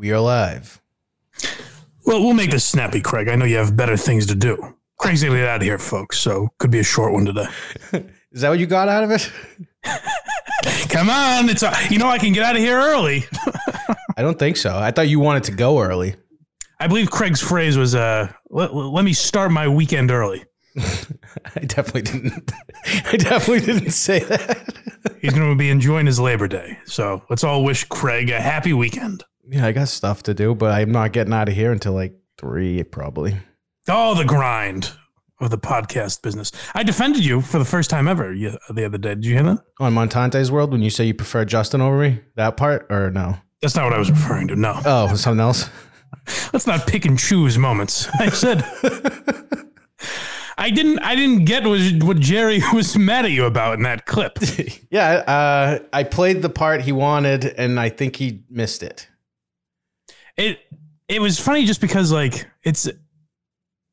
We are live. Well, we'll make this snappy, Craig. I know you have better things to do. Craig's gonna get out of here, folks, so could be a short one today. Is that what you got out of it? Come on, it's a, you know I can get out of here early. I don't think so. I thought you wanted to go early. I believe Craig's phrase was, uh, let, let me start my weekend early. I definitely didn't. I definitely didn't say that. He's going to be enjoying his Labor Day. So let's all wish Craig a happy weekend. Yeah, I got stuff to do, but I'm not getting out of here until like three, probably. Oh, the grind of the podcast business. I defended you for the first time ever the other day. Did you hear that? On Montante's world, when you say you prefer Justin over me, that part or no? That's not what I was referring to. No. Oh, something else. Let's not pick and choose moments. I said I didn't I didn't get what, what Jerry was mad at you about in that clip. yeah, uh, I played the part he wanted, and I think he missed it. It it was funny just because like it's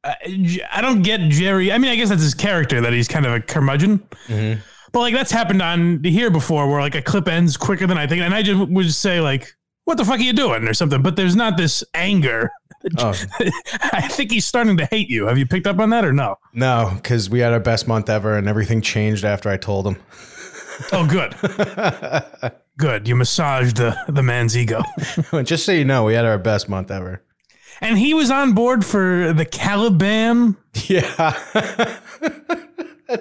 I, I don't get Jerry. I mean, I guess that's his character that he's kind of a curmudgeon. Mm-hmm. But like that's happened on here before, where like a clip ends quicker than I think, and I just would just say like, "What the fuck are you doing?" or something. But there's not this anger. Oh I think he's starting to hate you. Have you picked up on that or no? no, because we had our best month ever, and everything changed after I told him. Oh, good, good. You massaged the the man's ego, Just so you know, we had our best month ever. and he was on board for the Caliban. Yeah,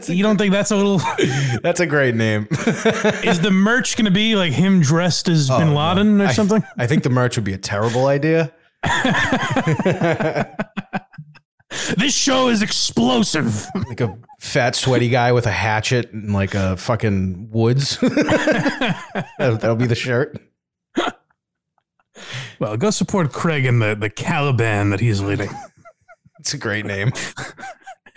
You don't think that's a little? that's a great name. is the merch going to be like him dressed as oh, Bin Oh, no. Laden or I- something? I think the merch would be a terrible idea. This show is explosive. Like a fat, sweaty guy with a hatchet and like a fucking woods. that'll, that'll be the shirt. Well, go support Craig in the the Caliban that he's leading. It's a great name.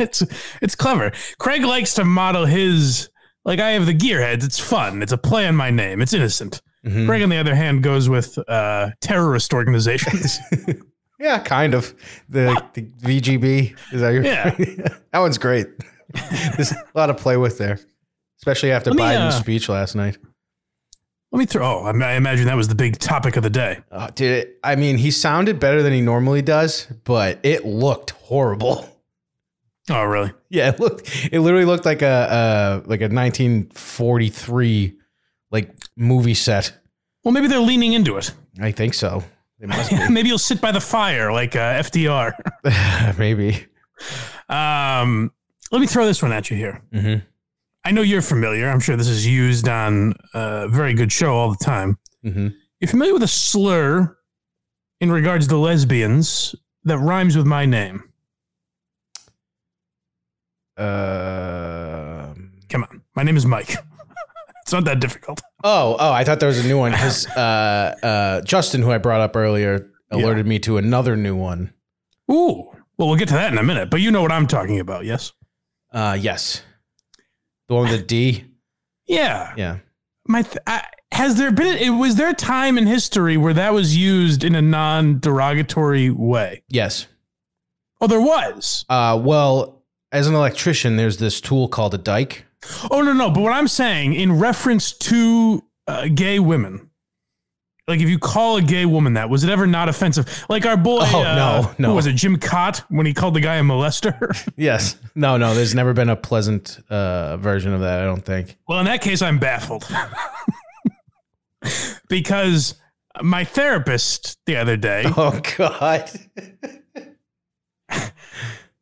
It's it's clever. Craig likes to model his like I have the gearheads. It's fun. It's a play on my name. It's innocent. Mhm. Craig, on the other hand, goes with uh, terrorist organizations. Yeah, kind of. The, the VGB. Is that your Yeah. that one's great. There's a lot to play with there. Especially after me, Biden's uh, speech last night. Let me throw. Oh, I I imagine that was the big topic of the day. Oh, dude, it, I mean, he sounded better than he normally does, but it looked horrible. Oh, really? Yeah, it looked. It literally looked like a uh, like a 1943 like movie set. Well, maybe they're leaning into it. I think so. It must be. maybe you'll sit by the fire like uh, FDR. Maybe. Um, let me throw this one at you here. Mhm. I know you're familiar. I'm sure this is used on a very good show all the time. Mhm. You're familiar with a slur in regards to lesbians that rhymes with my name. Uh, Come on. My name is Mike. It's not that difficult. oh, oh! I thought there was a new one because uh, uh, Justin, who I brought up earlier, alerted me to another new one. Ooh. Well, we'll get to that in a minute, but you know what I'm talking about, yes? Uh, yes, the one with the D. Yeah. Yeah. My th- I, has there been it was there a time in history where that was used in a non-derogatory way? Yes. Oh, there was. Uh, well, as an electrician, there's this tool called a dike. Oh no, no. But what I'm saying in reference to uh, gay women, like if you call a gay woman that, was it ever not offensive? Like our boy, Oh, uh, no, no. who was it Jim Kaat when he called the guy a molester? Yes. No, no. There's never been a pleasant uh, version of that. I don't think. well, in that case, I'm baffled because my therapist the other day, Oh God.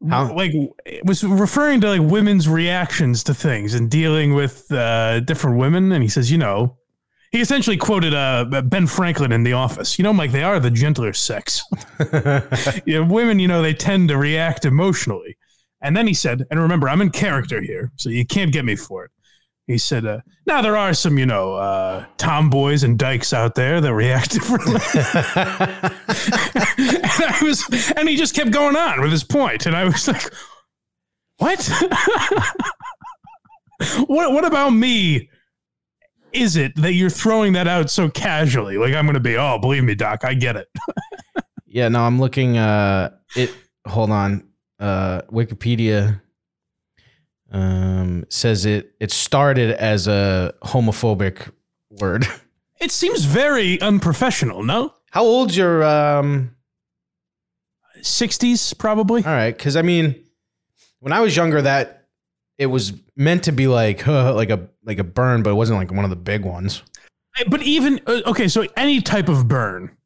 How- like, it was referring to like women's reactions to things and dealing with uh, different women, and he says, you know. He essentially quoted uh, Ben Franklin in The Office. You know, Mike, they are the gentler sex. you know, women, you know, they tend to react emotionally. And then he said, and remember, I'm in character here, so you can't get me for it. He said, uh, now there are some, you know, uh, tomboys and dykes out there that react differently. and I was, and he just kept going on with his point, and I was like, what? what? What about me? Is it that you're throwing that out so casually? Like I'm going to be, oh, believe me, Doc, I get it. yeah. No, I'm looking. Uh, it. Hold on. Uh, Wikipedia. Um, says it. It started as a homophobic word. It seems very unprofessional, no? How old's your um 60s, probably. all right, cuz I mean when I was younger that it was meant to be like like a like a burn, but it wasn't like one of the big ones. But even, uh, okay, so any type of burn,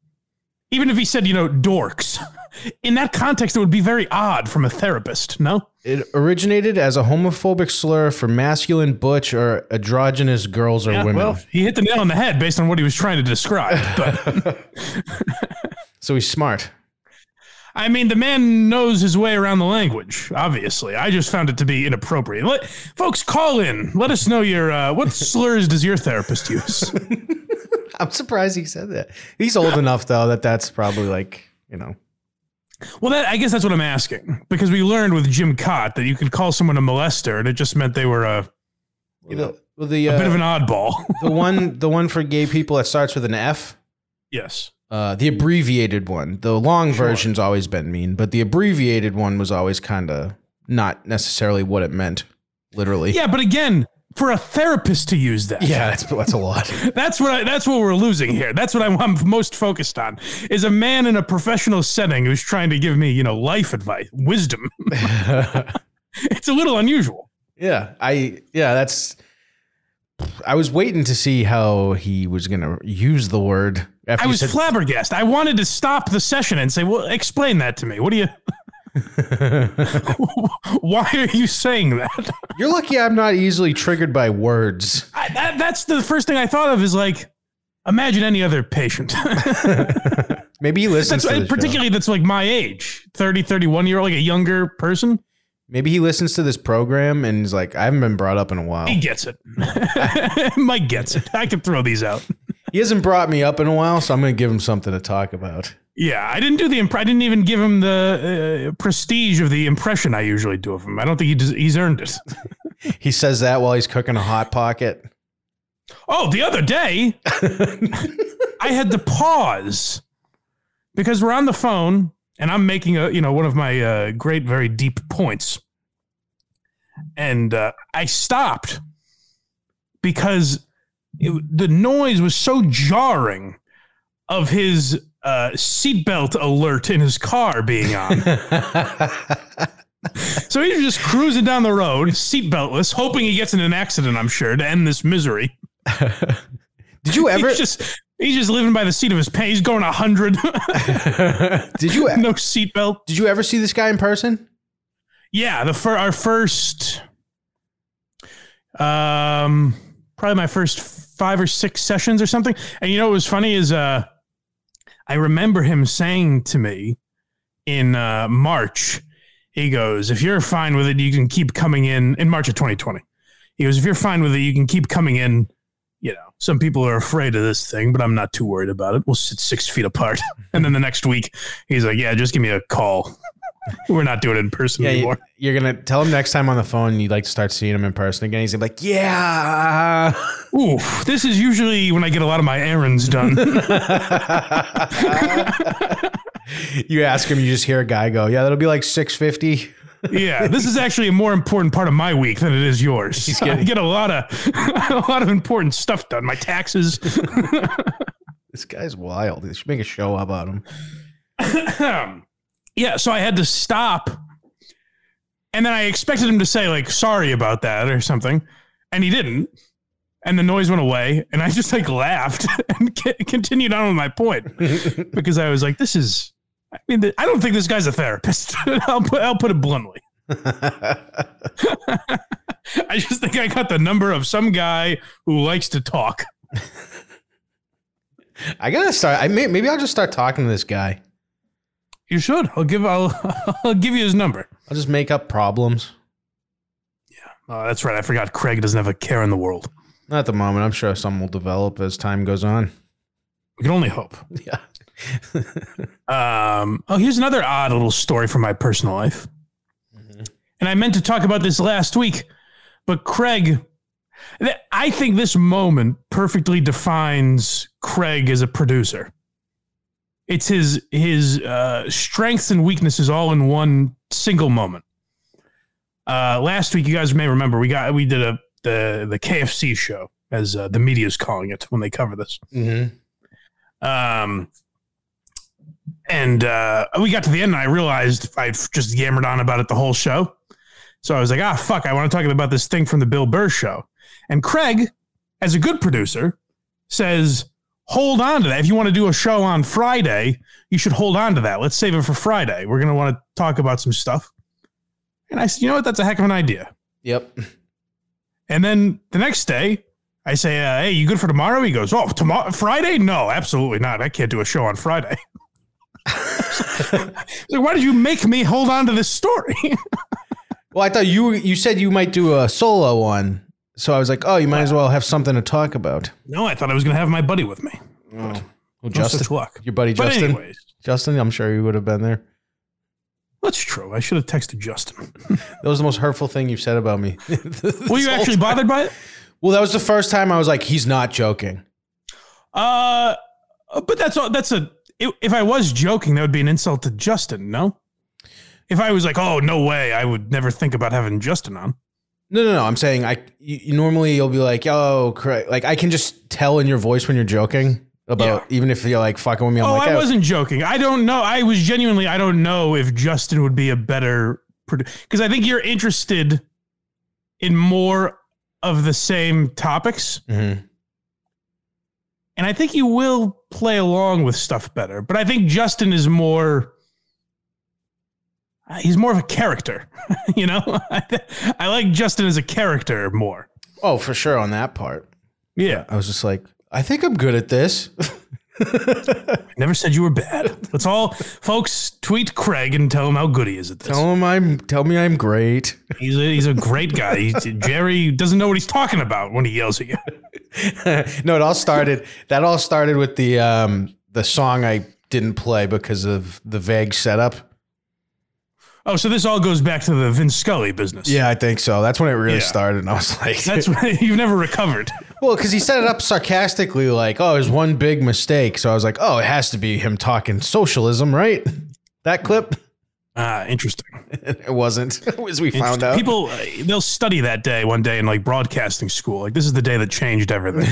even if he said, you know, dorks, in that context, it would be very odd from a therapist, no? It originated as a homophobic slur for masculine, butch, or androgynous girls or Yeah, women. well, he hit the nail on the head based on what he was trying to describe. But so he's smart. I mean, the man knows his way around the language. Obviously, I just found it to be inappropriate. Let, folks, call in. Let us know your uh, what slurs does your therapist use? I'm surprised he said that. He's old enough though that that's probably like you know. Well, that, I guess that's what I'm asking because we learned with Jim Kaat that you could call someone a molester, and it just meant they were a, You know, well, the a bit of uh, an oddball. the one the one for gay people that starts with an F. yes. Uh, the abbreviated one. The long Sure. version's always been mean, but the abbreviated one was always kind of not necessarily what it meant, literally. Yeah, but again, for a therapist to use that, Yeah, that's that's a lot. that's what I, that's what we're losing here. That's what I'm, I'm most focused on is a man in a professional setting who's trying to give me, you know, life advice, wisdom. it's a little unusual. yeah, I yeah, that's. I was waiting to see how he was gonna use the word. After I was said- flabbergasted. I wanted to stop the session and say, "Well, explain that to me. What do you? Why are you saying that?" You're lucky I'm not easily triggered by words. I, that? That's the first thing I thought of. Is like, imagine any other patient. Maybe he listens that's to the show. particularly that's like my age 30 31 year old like a younger person Maybe he listens to this program and he's like, I haven't been brought up in a while. he gets it mike gets it i can throw these out He hasn't brought me up in a while, so I'm going to give him something to talk about. yeah i didn't do the imp- i didn't even give him the uh, prestige of the impression i usually do of him i don't think he des- he's earned it He says that while he's cooking a hot pocket. oh the other day i had to pause because we're on the phone and i'm making a you know one of my uh, great very deep points and uh, i stopped because it, the noise was so jarring of his uh, seatbelt alert in his car being on. so he's just cruising down the road, seatbeltless, hoping he gets in an accident, I'm sure, to end this misery. Did you ever? He's just he's just living by the seat of his pants. He's going 100, did you? no seatbelt. Did you ever see this guy in person? Yeah, the fir- our first, um, probably my first five or six sessions or something. And you know what was funny is, uh, I remember him saying to me in uh, March, he goes, "If you're fine with it, you can keep coming in." In March of 2020, he goes, "If you're fine with it, you can keep coming in." You know, some people are afraid of this thing, but I'm not too worried about it. We'll sit six feet apart. and then the next week, he's like, "Yeah, just give me a call." We're not doing it in person Yeah, anymore. you, are gonna tell him next time on the phone you'd like to start seeing him in person again. He's gonna be like, "Yeah." Oof, this is usually when I get a lot of my errands done. you ask him, you just hear a guy go, "Yeah, that'll be like 650." Yeah, this is actually a more important part of my week than it is yours. I getting- get a lot of a lot of important stuff done. My taxes. This guy's wild. They should make a show about him. yeah, so I had to stop, and then I expected him to say like "sorry about that" or something, and he didn't. And the noise went away, and I just like laughed and c- continued on with my point because I was like, "This is." I mean, I don't think this guy's a therapist. I'll put I'll put it bluntly. I just think I got the number of some guy who likes to talk. I gotta start. I may, maybe I'll just start talking to this guy. You should. I'll give I'll I'll give you his number. I'll just make up problems. Yeah. Oh, that's right. I forgot. Craig doesn't have a care in the world. Not at the moment. I'm sure some will develop as time goes on. We can only hope. Yeah. Um, oh, here's another odd little story from my personal life. And I meant to talk about this last week, but Craig, th- I think this moment perfectly defines Craig as a producer. It's his his uh, strengths and weaknesses all in one single moment. Uh, last week, you guys may remember we got we did a the the KFC show as uh, the media is calling it when they cover this. Mm-hmm. Um, And uh, we got to the end, and I realized I just yammered on about it the whole show. So I was like, ah, fuck, I want to talk about this thing from the Bill Burr show. And Craig, as a good producer, says, hold on to that. If you want to do a show on Friday, you should hold on to that. Let's save it for Friday. We're going to want to talk about some stuff. And I said, you know what? That's a heck of an idea. Yep. And then the next day, I say, uh, "Hey, you good for tomorrow?" He goes, "Oh, tomorrow, Friday? No, absolutely not. I can't do a show on Friday." like, why did you make me hold on to this story? Well, I thought you you said you might do a solo one, so I was like, oh, you might as well have something to talk about. no, I thought I was going to have my buddy with me. Well, Justin, luck. your buddy But Justin. anyways, Justin, I'm sure you would have been there. that's true. I should have texted Justin. That was the most hurtful thing you've said about me. Were you actually bothered by it? Well, that was the first time I was like, he's not joking. Uh, but that's all. That's a. If if I was joking, that would be an insult to Justin. No. If I was like, "Oh no way," I would never think about having Justin on. No, no, no. I'm saying I you, normally you'll be like, oh, correct. Like I can just tell in your voice when you're joking about even if you're like fucking with me. I'm oh, like, I "Oh." wasn't joking. I don't know. I was genuinely. I don't know if Justin would be a better because I think you're interested in more of the same topics, Mhm. And I think you will play along with stuff better. But I think Justin is more. Uh, he's more of a character, you know. I like Justin as a character more. Oh, for sure on that part. Yeah, I was just like, I think I'm good at this. never said you were bad. Let's all, folks, tweet Craig and tell him how good he is at this. tell him I'm. Tell me I'm great. He's a, he's a great guy. He's, Jerry doesn't know what he's talking about when he yells at you. no, it all started. That all started with the um the song I didn't play because of the vague setup. Oh, so this all goes back to the Vince Scully business. Yeah, I think so. That's when it really Yeah. started, and I was like, That's why you've never recovered. Well, because he set it up sarcastically, like, "Oh, it was one big mistake." So I was like, "Oh, it has to be him talking socialism, right?" That clip. Ah, interesting. it wasn't, as we found out. People, uh, they'll study that day one day in like broadcasting school. Like this is the day that changed everything.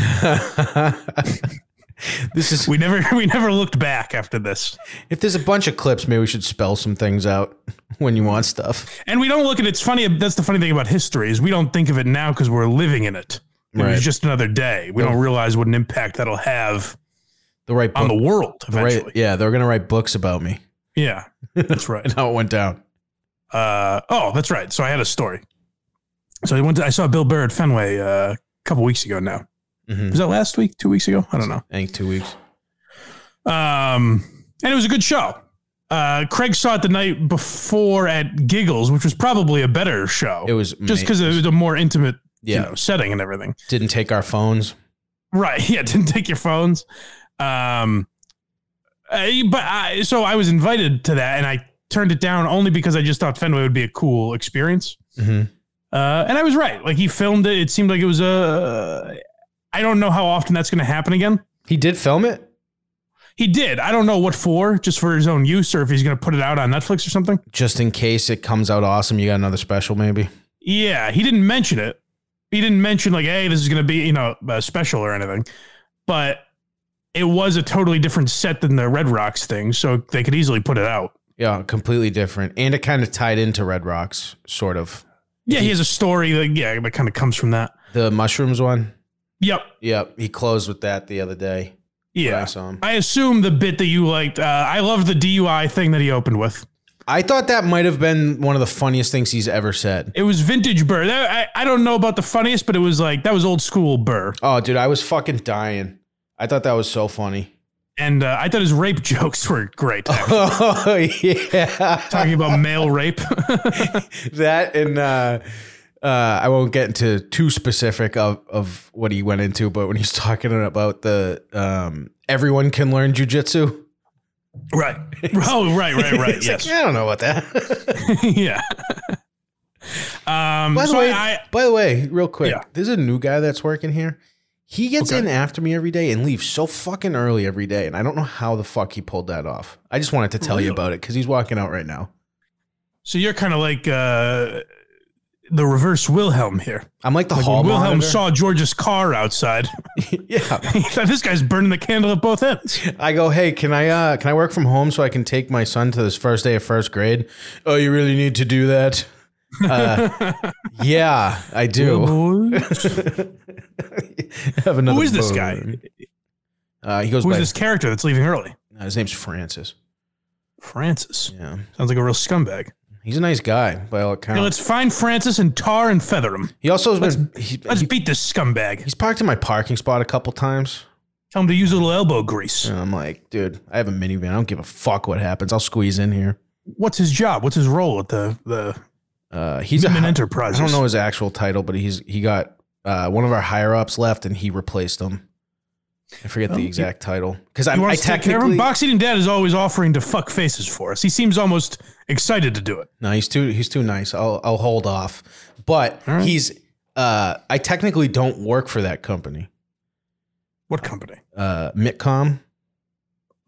this is We never, we never looked back after this, if there's a bunch of clips, maybe we should spell some things out when you want stuff. and we don't look at it's funny. That's the funny thing about history is we don't think of it now because we're living in it. It Right. was just another day. We don't realize what an impact that'll have The right on book, the world eventually. right? Yeah, they're gonna write books about me Yeah, that's right. and how it went down. Uh, oh, that's right. So I had a story. So I went. To, I saw Bill Burr at Fenway uh, a couple weeks ago. Now Mhm. was that last week? Two weeks ago? I don't know. I think two weeks. Um, and it was a good show. Uh, Craig saw it the night before at Giggles, which was probably a better show. It was just because it was a more intimate, yeah you know, setting and everything. didn't take our phones. Right? Yeah. Didn't take your phones. Um, uh, but I, so I was invited to that, and I turned it down only because I just thought Fenway would be a cool experience. Mm-hmm. Uh, and I was right. Like he filmed it. It seemed like it was a. I don't know how often that's going to happen again. He did film it. He did. I don't know what for, just for his own use, or if he's going to put it out on Netflix or something. just in case it comes out awesome. You got another special, maybe. Yeah, he didn't mention it. He didn't mention like, hey, this is going to be you know a special or anything. But it was a totally different set than the Red Rocks thing, so they could easily put it out. Yeah, completely different, and it kind of tied into Red Rocks, sort of. Yeah, he has a story that yeah that kind of comes from that. The mushrooms one. Yep. Yep, he closed with that the other day. I Yeah. saw him. I assume the bit that you liked. Uh, I love the DUI thing that he opened with. I thought that might have been one of the funniest things he's ever said. It was vintage Burr. That, I, I don't know about the funniest, but it was like that was old school Burr. Oh, dude, I was fucking dying. I thought that was so funny. And uh, I thought his rape jokes were great. actually. Oh yeah, Talking about male rape. that and uh, uh, I won't get into too specific of, of what he went into, but when he's talking about the um, everyone can learn jujitsu. Right. Oh, right, right, right. Yes. like, yeah, I don't know about that. yeah. Um, by the so way, I, by the way, real quick, Yeah. there's a new guy that's working here. He gets Okay. in after me every day and leaves so fucking early every day, and I don't know how the fuck he pulled that off. I just wanted to tell you about it because he's walking out right now. so you're kind of like uh, the reverse Wilhelm here. I'm like the Like hall Wilhelm monitor. saw George's car outside, yeah. this guy's burning the candle at both ends. I go, hey, can I uh can I work from home so I can take my son to this first day of first grade? Oh, you really need to do that? Uh, yeah, I do. Have another Who is this guy? Uh, he goes Who's this character that's leaving early? uh, his name's Francis. Francis. Yeah, Sounds like a real scumbag. He's a nice guy by all Hey, accounts. let's find Francis and tar and feather him. he also has been he, Let's he- beat this scumbag. he's parked in my parking spot a couple times. Tell him to use a little elbow grease. And I'm like, dude, I have a minivan. I don't give a fuck what happens. I'll squeeze in here. What's his job? What's his role at the the Uh, he's Human a, Enterprises? I don't know his actual title, but he's he got uh, one of our higher ups left, and he replaced him. I forget Oh, the exact title because I, I want us to care of him? technically Box Eating Dad is always offering to fuck faces for us. He seems almost excited to do it. no, he's too he's too nice. I'll I'll hold off, but right. he's uh, I technically don't work for that company, What company? uh, Mitcom.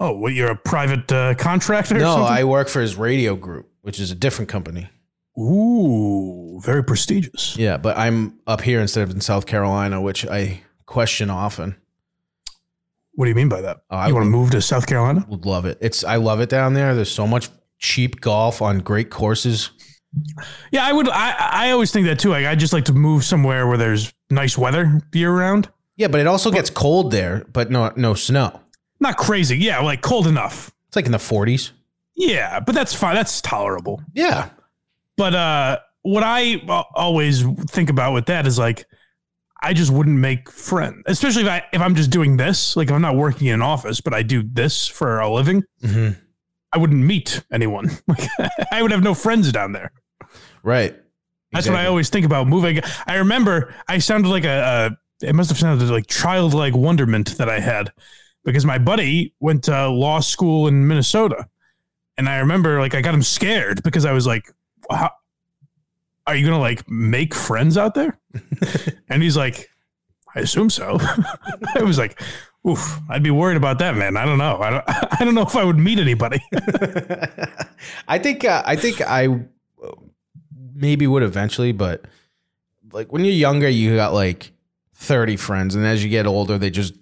Oh, what? You're a private uh, contractor? or No? I work for his radio group, which is a different company. Ooh, very prestigious. Yeah, but I'm up here instead of in South Carolina, which I question often. What do you mean by that? I you want to move to South Carolina? Would love it. It's I love it down there. There's so much cheap golf on great courses. Yeah, I would. I I always think that too. Like, I just like to move somewhere where there's nice weather year round. Yeah, but it also gets cold there, but no no snow. Not crazy. Yeah, like cold enough. It's like in the 40s. Yeah, but that's fine. That's tolerable. Yeah. But uh, what I always think about with that is like, I just wouldn't make friends, especially if I if I'm just doing this. Like, if I'm not working in an office, but I do this for a living. Mm-hmm. I wouldn't meet anyone. Like, I would have no friends down there. Right. That's what I always think about moving. I remember I sounded like a, a it must have sounded like childlike wonderment that I had because my buddy went to law school in Minnesota. And I remember like I got him scared because I was like, How, are you going to like make friends out there? and he's like, I assume so. I was like, oof, I'd be worried about that, man. I don't know. I don't, I don't know if I would meet anybody. I think uh, I think I uh, maybe would eventually, but like when you're younger, you got like 30 friends, and as you get older, they just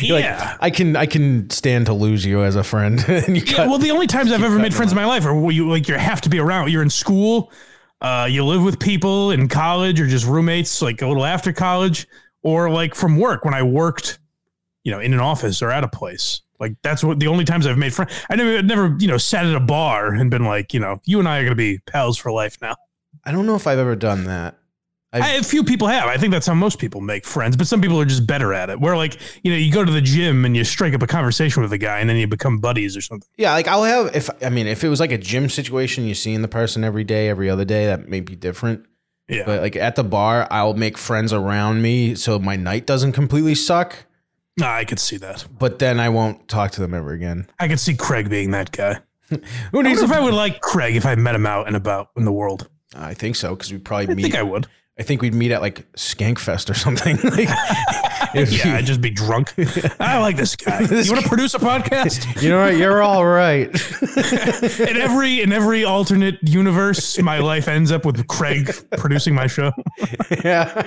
Yeah. like I can I can stand to lose you as a friend. and you Yeah, cut- well, the only times I've ever made friends in my life are you like you have to be around. You're in school, uh, you live with people in college, or just roommates, like a little after college, or like from work when I worked, you know, in an office or at a place. Like that's what the only times I've made friends. I never, never, you know, sat at a bar and been like, you know, you and I are gonna be pals for life now. I don't know if I've ever done that. I- I, a few people have. I think that's how most people make friends, but some people are just better at it. Where like, you know, you go to the gym and you strike up a conversation with a guy, and then you become buddies or something. Yeah, like I'll have if I mean if it was like a gym situation, you're seeing the person every day, every other day, that may be different. Yeah. But like at the bar, I'll make friends around me so my night doesn't completely suck. Nah, I could see that. But then I won't talk to them ever again. I could see Craig being that guy. Who I needs? wonder if I would like Craig if I met him out and about in the world. I think so because we'd probably I meet. think I I, think we'd meet at like Skankfest or something. like, if Yeah, I'd just be drunk. I like this guy. You want to produce a podcast? you know what? You're all right. in every in every alternate universe, my life ends up with Craig producing my show. yeah.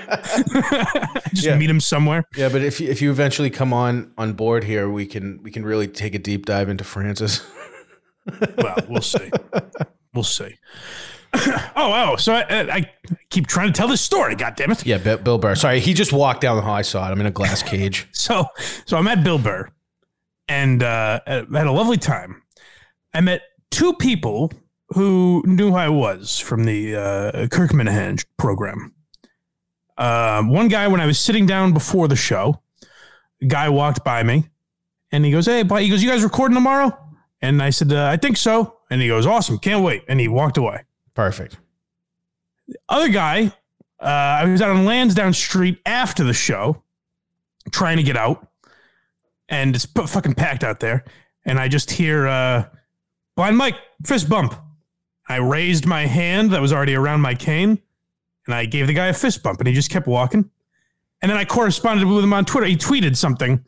just Yeah. meet him somewhere. Yeah, but if you, if you eventually come on on board here, we can we can really take a deep dive into Francis. Well, we'll see. We'll see. oh, oh. So I, I keep trying to tell this story. God damn it. yeah, Bill, Bill Burr. Sorry, he just walked down the hall. I saw it. I'm in a glass cage. So, so I met Bill Burr, and uh, I had a lovely time. I met two people who knew who I was from the uh, Kirk Minihane program. Um, one guy, when I was sitting down before the show, a guy walked by me, and he goes, "Hey, but he goes, you guys recording tomorrow?" And I said, uh, "I think so." And he goes, "Awesome, can't wait." And he walked away Perfect. other guy, uh, I was out on Lansdowne Street after the show, trying to get out, and it's fucking packed out there. And I just hear uh, blind Mike fist bump. I raised my hand that was already around my cane, and I gave the guy a fist bump, and he just kept walking. And then I corresponded with him on Twitter. He tweeted something.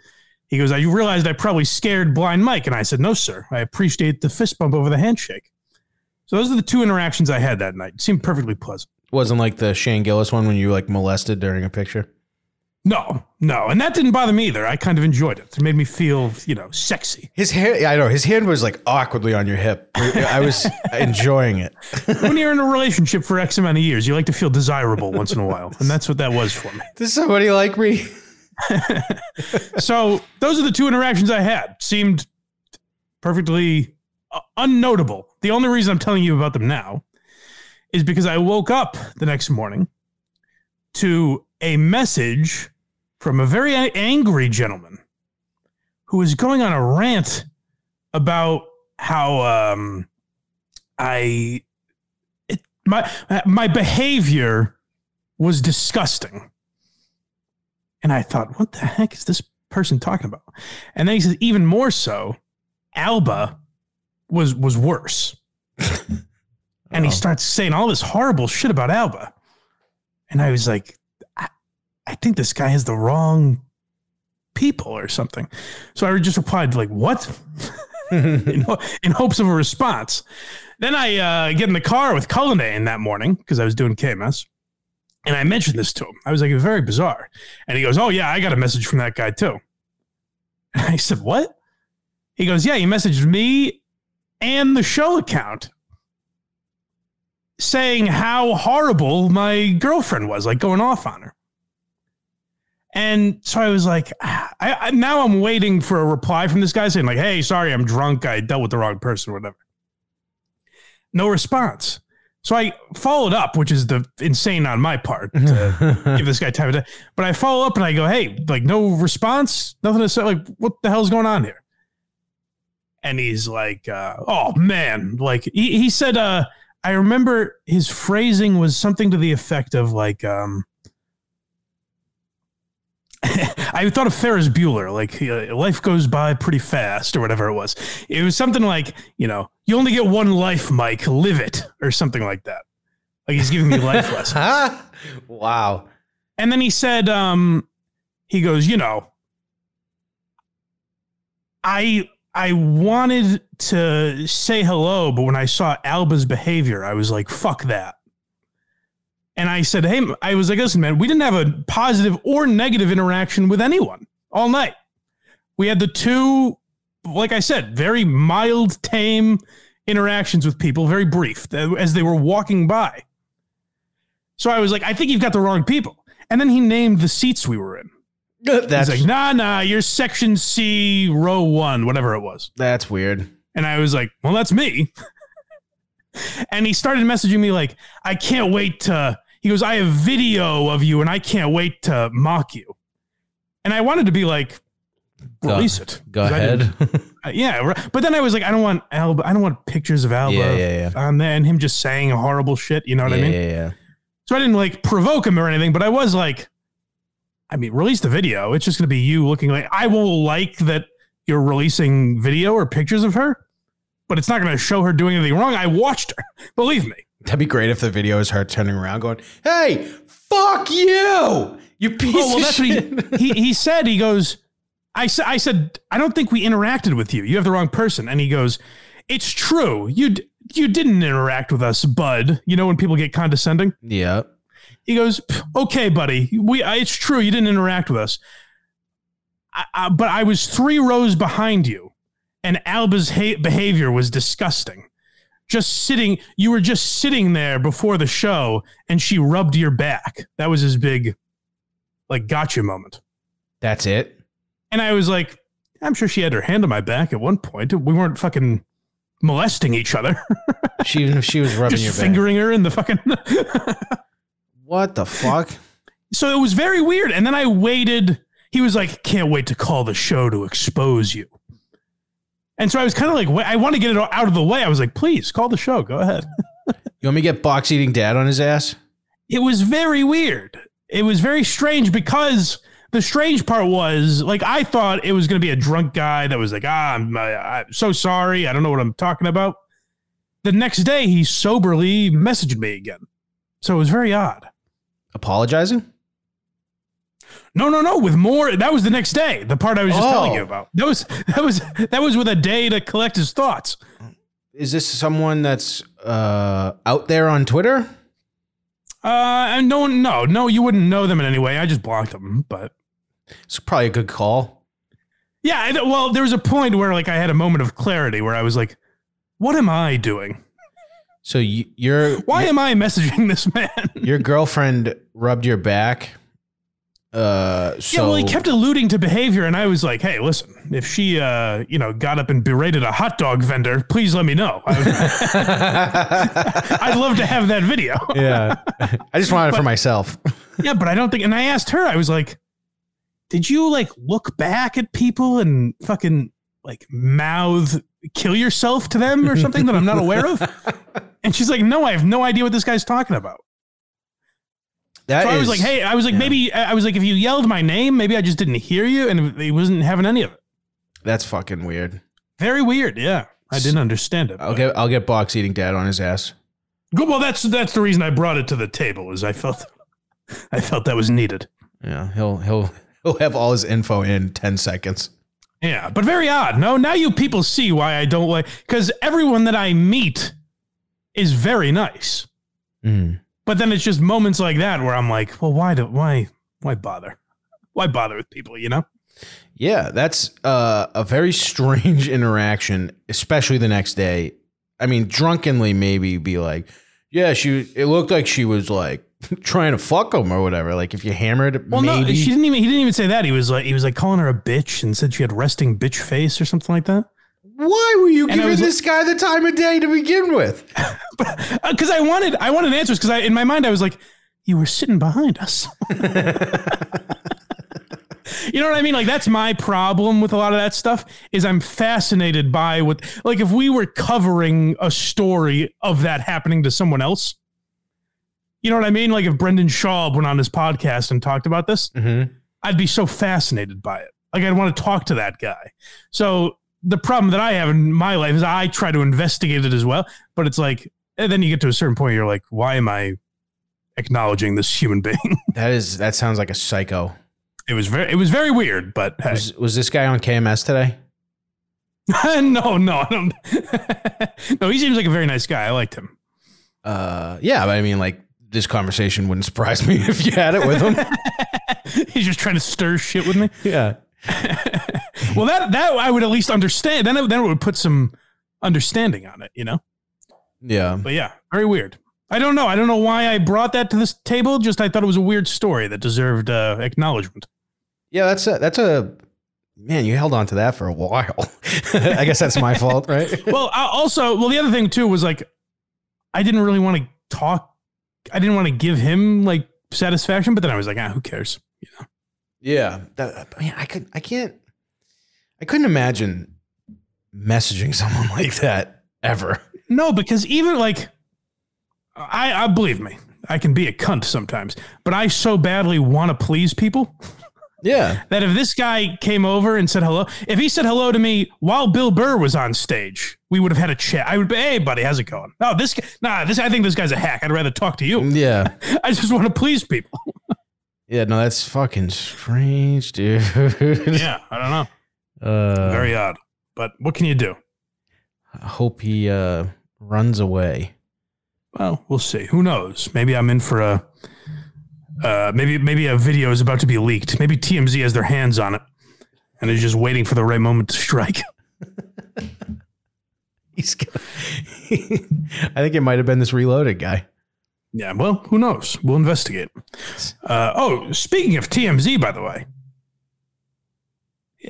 He goes, "I realized I probably scared blind Mike," and I said, "No, sir. I appreciate the fist bump over the handshake." So those are the two interactions I had that night. It seemed perfectly pleasant. Wasn't like the Shane Gillis one when you like molested during a picture. No, no, and that didn't bother me either. I kind of enjoyed it. It made me feel, you know, sexy. His yeah, I know. His hand was like awkwardly on your hip. I was enjoying it. when you're in a relationship for X amount of years, you like to feel desirable once in a while, and that's what that was for me. Does somebody like me? so those are the two interactions I had. Seemed perfectly unnotable. The only reason I'm telling you about them now is because I woke up the next morning to a message from a very angry gentleman who was going on a rant about how um, I it, my my behavior was disgusting. And I thought, what the heck is this person talking about? And then he says, even more so, Alba was was worse. and he starts saying all this horrible shit about Alba. And I was like, I, I think this guy has the wrong people or something. So I just replied like, "What?" in, in, hopes of a response. Then I uh, get in the car with Cullinane that morning because I was doing KMS, and I mentioned this to him. I was like, "Very bizarre," and he goes, "Oh yeah, I got a message from that guy too." And I said, "What?" He goes, "Yeah, he messaged me and the show account." saying how horrible my girlfriend was, like going off on her. And so I was like, I, I, now I'm waiting for a reply from this guy saying like, "Hey, sorry, I'm drunk. I dealt with the wrong person, or whatever." No response. So I followed up, which is the insane on my part to give this guy time day. But I follow up and I go, "Hey, like no response, nothing to say. Like, what the hell's going on here?" And he's like, uh, "Oh man, like he, he said, uh, I remember his phrasing was something to the effect of like, um, I thought of Ferris Bueller, like uh, life goes by pretty fast or whatever it was. It was something like, you know, you only get one life, Mike, live it or something like that. Like he's giving me life lessons. wow. And then he said, um, he goes, you know, I I wanted to say hello, but when I saw Alba's behavior, I was like, fuck that. And I said, hey, I was like, listen, man, we didn't have a positive or negative interaction with anyone all night. We had the two, like I said, very mild, tame interactions with people, very brief, as they were walking by. So I was like, I think you've got the wrong people. And then he named the seats we were in. That's He's like, nah, nah, you're section C, row one, whatever it was. that's weird. And I was like, well, that's me. and he started messaging me like, I can't wait to. He goes, I have video of you and I can't wait to mock you. And I wanted to be like, release it. Go 'Cause I ahead. didn't- uh, yeah. right. But then I was like, I don't want Alba. I don't want pictures of Alba Yeah, yeah, yeah. on there and him just saying horrible shit. You know what yeah, I mean? yeah, yeah. So I didn't like provoke him or anything, but I was like, I mean, release the video. It's just going to be you looking like I will like that you're releasing video or pictures of her, but it's not going to show her doing anything wrong. I watched her. Believe me. That'd be great if the video is her turning around going, "Hey, fuck you, you oh, piece Oh, well, of shit." he, he, he said. He goes, I, sa- I said, I don't think we interacted with you. You have the wrong person. And he goes, It's true. You, d- you didn't interact with us, bud. You know, when people get condescending? yeah. He goes, "Okay, buddy, we it's true you didn't interact with us, I, I, but I was three rows behind you, and Alba's ha- behavior was disgusting. Just sitting, you were just sitting there before the show, and she rubbed your back. That was his big, like, gotcha moment. That's it. And I was like, I'm sure she had her hand on my back at one point. We weren't fucking molesting each other, She even if she was rubbing just your back. fingering her in the fucking." What the fuck? So it was very weird. And then I waited. He was like, can't wait to call the show to expose you. And so I was kind of like, wait, I want to get it out of the way. I was like, please call the show. Go ahead. You want me to get box eating dad on his ass? It was very weird. It was very strange because the strange part was like, I thought it was going to be a drunk guy that was like, ah, I'm, I'm so sorry. I don't know what I'm talking about. The next day, he soberly messaged me again. So it was very odd. Apologizing? No, no, no. With more, that was the next day. The part I was just Oh. telling you about. That was that was that was with a day to collect his thoughts. Is this someone that's uh, out there on Twitter? Uh, and no one, no, no, you wouldn't know them in any way. I just blocked them, but It's probably a good call. yeah. I, well, there was a point where like I had a moment of clarity where I was like, "What am I doing? So you're. Why am I messaging this man?" your girlfriend rubbed your back. Uh, so yeah, well, he kept alluding to behavior, and I was like, "Hey, listen, if she, uh, you know, got up and berated a hot dog vendor, please let me know. I'd love to have that video." yeah, I just wanted it for myself. yeah, but I don't think. And I asked her, I was like, "Did you like look back at people and fucking like mouth kill yourself to them or something that I'm not aware of?" And she's like, "No, I have no idea what this guy's talking about." That So I was is- like, "Hey, I was like, yeah. maybe I was like, if you yelled my name, maybe I just didn't hear you, and he wasn't having any of it." that's fucking weird. Very weird. Yeah, I didn't understand it. I'll but- get I'll get box eating dad on his ass. Good- Well, that's that's the reason I brought it to the table. Is I felt I felt that was needed. Yeah, he'll he'll he'll have all his info in ten seconds. Yeah, but very odd. No, now you people see why I don't like because everyone that I meet is very nice. Mm. But then it's just moments like that where I'm like, well, why do why why bother? Why bother with people? You know? Yeah, that's uh, a very strange interaction, especially the next day. I mean, drunkenly maybe be like, yeah, she. It looked like she was like trying to fuck him or whatever. Like if you hammered, Well, no, she didn't even. He didn't even say that. He was like, he was like calling her a bitch and said she had resting bitch face or something like that. Why were you And giving was this guy the time of day to begin with? Because I wanted, I wanted answers. Because I, in my mind, I was like, you were sitting behind us. you know what I mean? Like that's my problem with a lot of that stuff. Is I'm fascinated by what, like, if we were covering a story of that happening to someone else. You know what I mean? Like if Brendan Schaub went on his podcast and talked about this, Mm-hmm. I'd be so fascinated by it. Like I'd want to talk to that guy. So the problem that I have in my life is I try to investigate it as well, but it's like, and then you get to a certain point, you're like, why am I acknowledging this human being? That is that sounds like a psycho. it was very, it was very weird, but hey. Was, was this guy on KMS today? no, no, I don't. no, he seems like a very nice guy. I liked him. Uh, yeah, but I mean, like this conversation wouldn't surprise me if you had it with him. He's just trying to stir shit with me. yeah. Well, that that I would at least understand. Then it, then it would put some understanding on it, you know. Yeah. But yeah, very weird. I don't know. I don't know why I brought that to this table. Just I thought it was a weird story that deserved uh, acknowledgement. Yeah, that's a that's a man. You held on to that for a while. I guess that's my fault, right? Well, I also, well, the other thing too was like, I didn't really want to talk. I didn't want to give him like satisfaction, but then I was like, ah, who cares? Yeah, that, man, I could, I can't, I couldn't imagine messaging someone like that ever. No, because even like, I, I believe me, I can be a cunt sometimes, but I so badly want to please people Yeah, that if this guy came over and said hello, if he said hello to me while Bill Burr was on stage, we would have had a chat. I would be, hey, buddy, how's it going? Oh, this guy, nah, this, I think this guy's a hack. I'd rather talk to you. Mm, yeah, I just want to please people. yeah. No, that's fucking strange, dude. yeah, I don't know. Uh, Very odd. But what can you do? I hope he uh, runs away. Well, we'll see. Who knows? Maybe I'm in for a. Uh, maybe maybe a video is about to be leaked. Maybe TMZ has their hands on it, and is just waiting for the right moment to strike. He's. Gonna, I think it might have been this reloaded guy. Yeah, well, who knows? We'll investigate. Uh, oh, speaking of TMZ, by the way,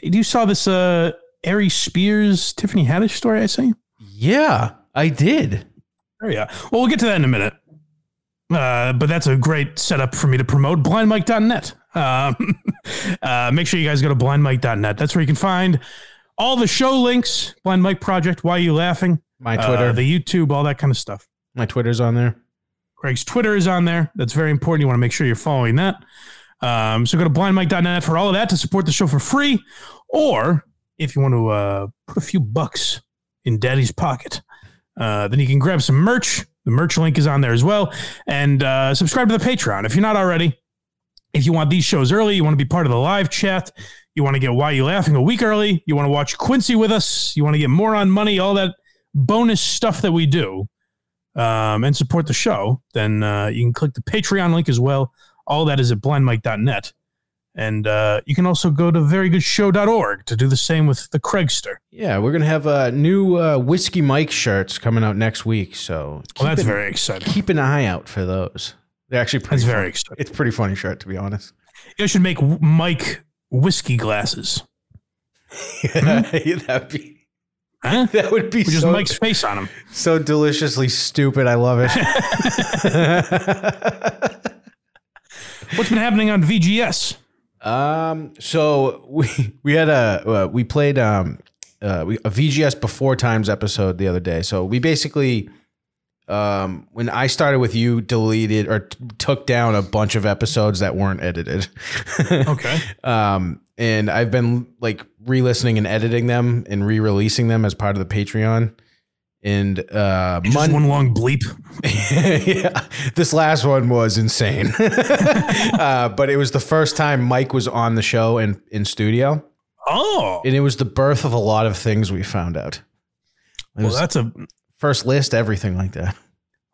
you saw this uh, Aries Spears, Tiffany Haddish story I you? Yeah, I did. Oh, yeah. Well, we'll get to that in a minute. Uh, but that's a great setup for me to promote blindmike.net. Um, uh, make sure you guys go to blindmike.net. That's where you can find all the show links, Blind Mike Project, Why You Laughing, My uh, Twitter. the YouTube, all that kind of stuff. my Twitter's on there. Craig's Twitter is on there. That's very important. You want to make sure you're following that. Um, so go to blindmike.net for all of that to support the show for free. Or if you want to uh, put a few bucks in daddy's pocket, uh, then you can grab some merch. The merch link is on there as well. And uh, subscribe to the Patreon. If you're not already, if you want these shows early, you want to be part of the live chat, you want to get Why You Laughing a week early, you want to watch Quincy with us, you want to get more on money, all that bonus stuff that we do um, and support the show, then uh, you can click the Patreon link as well. All that is at blindmike.net. And uh, you can also go to verygoodshow.org to do the same with the Craigster. Yeah, we're gonna have uh, new uh, whiskey Mike shirts coming out next week. So Well, that's an- very exciting. keep an eye out for those. They're actually pretty. That's very exciting. It's a pretty funny shirt to be honest. You should make Mike whiskey glasses. That'd be Huh? that would be just so, Mike's face on them. so deliciously stupid. I love it. What's been happening on VGS? Um, so we we had a uh, we played um uh we, a VGS before times episode the other day. So we basically um when I started with you deleted or t- took down a bunch of episodes that weren't edited. Okay. um and I've been like re-listening and editing them and re-releasing them as part of the Patreon. And uh Just Mon- one long bleep. yeah, this last one was insane. uh, but it was the first time Mike was on the show and in studio, Oh, and it was the birth of a lot of things we found out. It well, that's a first list, everything like that.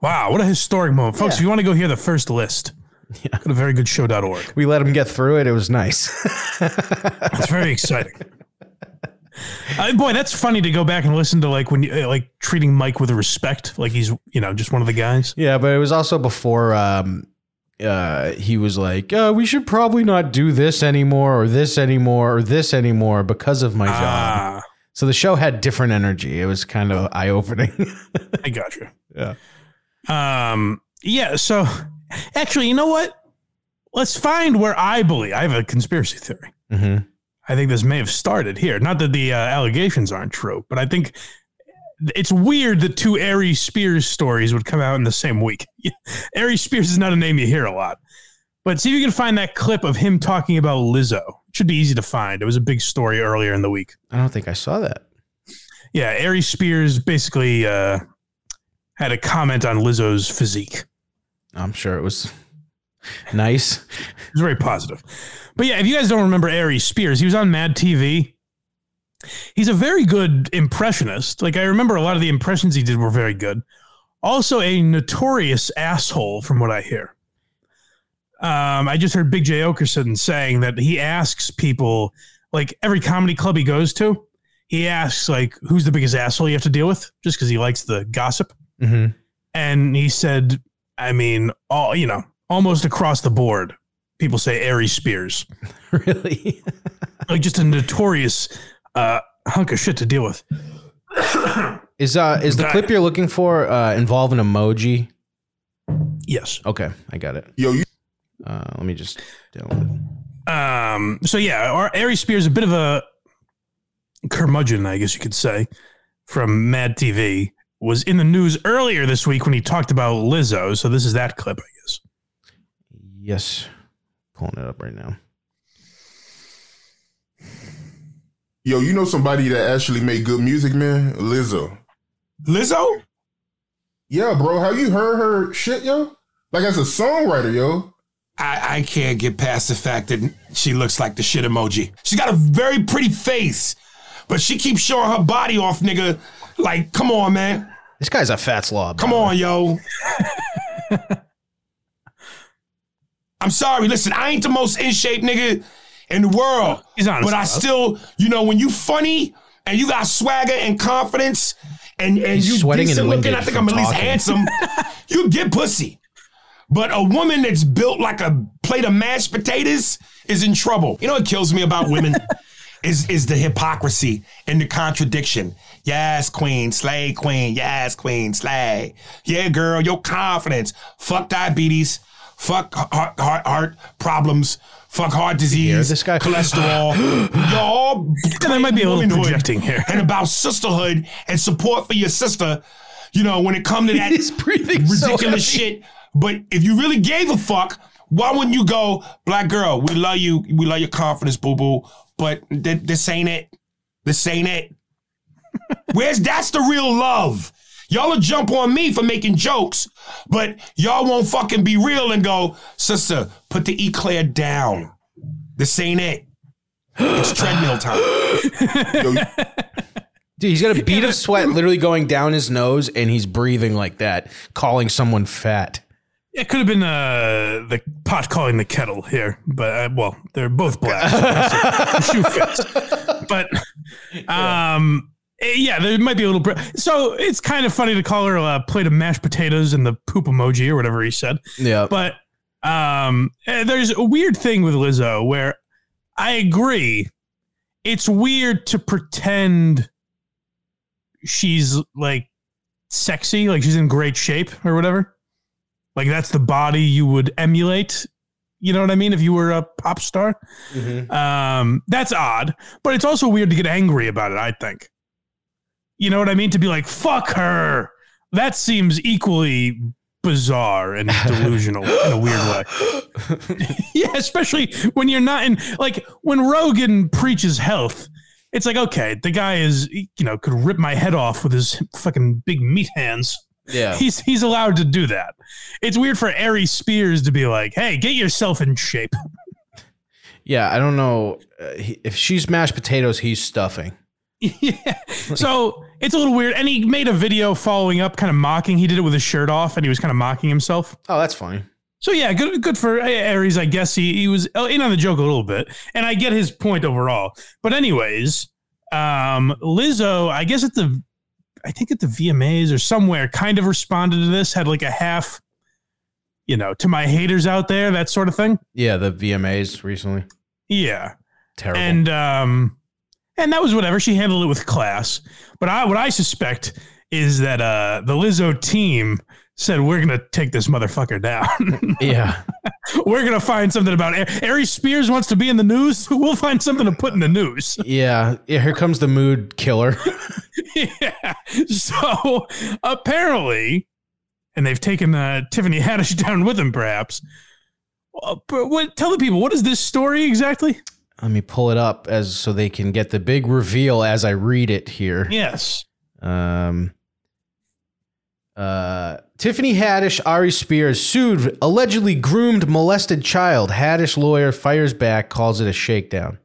wow. What a historic moment, folks. Yeah. If you want to go hear the first list, Yeah. go to verygoodshow.org. We let him get through it. It was nice. It's very exciting. Uh, boy, that's funny to go back and listen to, like when you uh, like treating Mike with respect, like he's you know just one of the guys. yeah, but it was also before um, uh, he was like, oh, "We should probably not do this anymore, or this anymore, or this anymore because of my job." Ah, So the show had different energy. It was kind of eye opening. I got you. yeah. Um, yeah. So, actually, you know what? Let's find where I believe I have a conspiracy theory. Mm-hmm. I think this may have started here. Not that the uh, allegations aren't true, but I think it's weird that two Aries Spears stories would come out in the same week. Aries Spears is not a name you hear a lot. But see if you can find that clip of him talking about Lizzo. It should be easy to find. It was a big story earlier in the week. I don't think I saw that. Yeah, Aries Spears basically uh, had a comment on Lizzo's physique. I'm sure it was nice. He's very positive. But yeah, if you guys don't remember Aries Spears, he was on Mad TV. He's a very good impressionist. Like I remember a lot of the impressions he did were very good. Also a notorious asshole from what I hear. Um, I just heard Big Jay Oakerson saying that he asks people, like every comedy club he goes to, he asks like, "Who's the biggest asshole you have to deal with?" Just because he likes the gossip. Mm-hmm. And he said, I mean, all you know, almost across the board, people say Aries Spears, really? like just a notorious uh, hunk of shit to deal with. Is uh is the clip you're looking for uh involve an emoji? Yes. Okay, I got it. Yo, you Uh, let me just download it. Um. So yeah, our Aries Spears a bit of a curmudgeon, I guess you could say, from Mad TV was in the news earlier this week when he talked about Lizzo. So this is that clip, I guess. Yes, pulling it up right now. yo, you know somebody that actually made good music, man? Lizzo. Lizzo? Yeah, bro. Have you heard her shit, yo? Like as a songwriter, yo. I, I can't get past the fact that she looks like the shit emoji. She's got a very pretty face, but she keeps showing her body off, nigga. Like, come on, man. This guy's a fat slob. Come on, yo. I'm sorry. Listen, I ain't the most in shape nigga in the world. He's honest. But I still, you know, when you funny and you got swagger and confidence and, and He's you sweating and decent looking, I think I'm at least talking. handsome, you get pussy. But a woman that's built like a plate of mashed potatoes is in trouble. You know what kills me about women? is is the hypocrisy and the contradiction. Yes, queen, slay queen. Yes, queen, slay. Yeah, girl, your confidence. Fuck diabetes. Fuck heart, heart, heart problems. Fuck heart disease. this guy? cholesterol. Y'all. there might be a little projecting here. And about sisterhood and support for your sister. You know, when it come to that so ridiculous heavy. shit. But if you really gave a fuck, why wouldn't you go, black girl? We love you. We love your confidence, boo boo. But th- this ain't it. This ain't it. Where's that's the real love? Y'all will jump on me for making jokes, but y'all won't fucking be real and go, sister, put the eclair down. This ain't it. It's treadmill time. Dude, he's got a bead of sweat literally going down his nose, and he's breathing like that, calling someone fat. It could have been uh, the pot calling the kettle here, but uh, well, they're both black. so shoe fits. But um, yeah, there might be a little. Br- so it's kind of funny to call her a plate of mashed potatoes and the poop emoji or whatever he said. Yeah, But um, eh, there's a weird thing with Lizzo where I agree. It's weird to pretend she's like sexy, like she's in great shape or whatever. Like that's the body you would emulate. You know what I mean? If you were a pop star, um, that's odd. But it's also weird to get angry about it. I think. You know what I mean? To be like, "Fuck her." That seems equally bizarre and delusional in a weird way. yeah, especially when you're not in like when Rogan preaches health. It's like okay, the guy is you know could rip my head off with his fucking big meat hands. yeah. He's he's allowed to do that. It's weird for Aries Spears to be like, "Hey, get yourself in shape." Yeah, I don't know uh, he, if she's mashed potatoes. He's stuffing. yeah. So it's a little weird. And he made a video following up, kind of mocking. He did it with his shirt off, and he was kind of mocking himself. Oh, that's funny. So yeah, good good for Aries. I guess he he was in on the joke a little bit, and I get his point overall. But anyways, um, Lizzo, I guess at the, I think at the VMAs or somewhere, kind of responded to this. Had like a half, you know, to my haters out there, that sort of thing. Yeah, the VMAs recently. Yeah, Terrible. and um, and that was whatever. She handled it with class. But I what I suspect is that uh the Lizzo team said we're gonna take this motherfucker down. yeah, We're gonna find something about A- Aries Spears wants to be in the news. We'll find something to put in the news. yeah, yeah. Here comes the mood killer. yeah. So apparently, and they've taken uh, Tiffany Haddish down with them, perhaps. Uh, but what? Tell the people what is this story exactly? Let me pull it up as so they can get the big reveal as I read it here. Yes. Um, uh, Tiffany Haddish, Aries Spears sued allegedly groomed molested child. Haddish lawyer fires back, calls it a shakedown.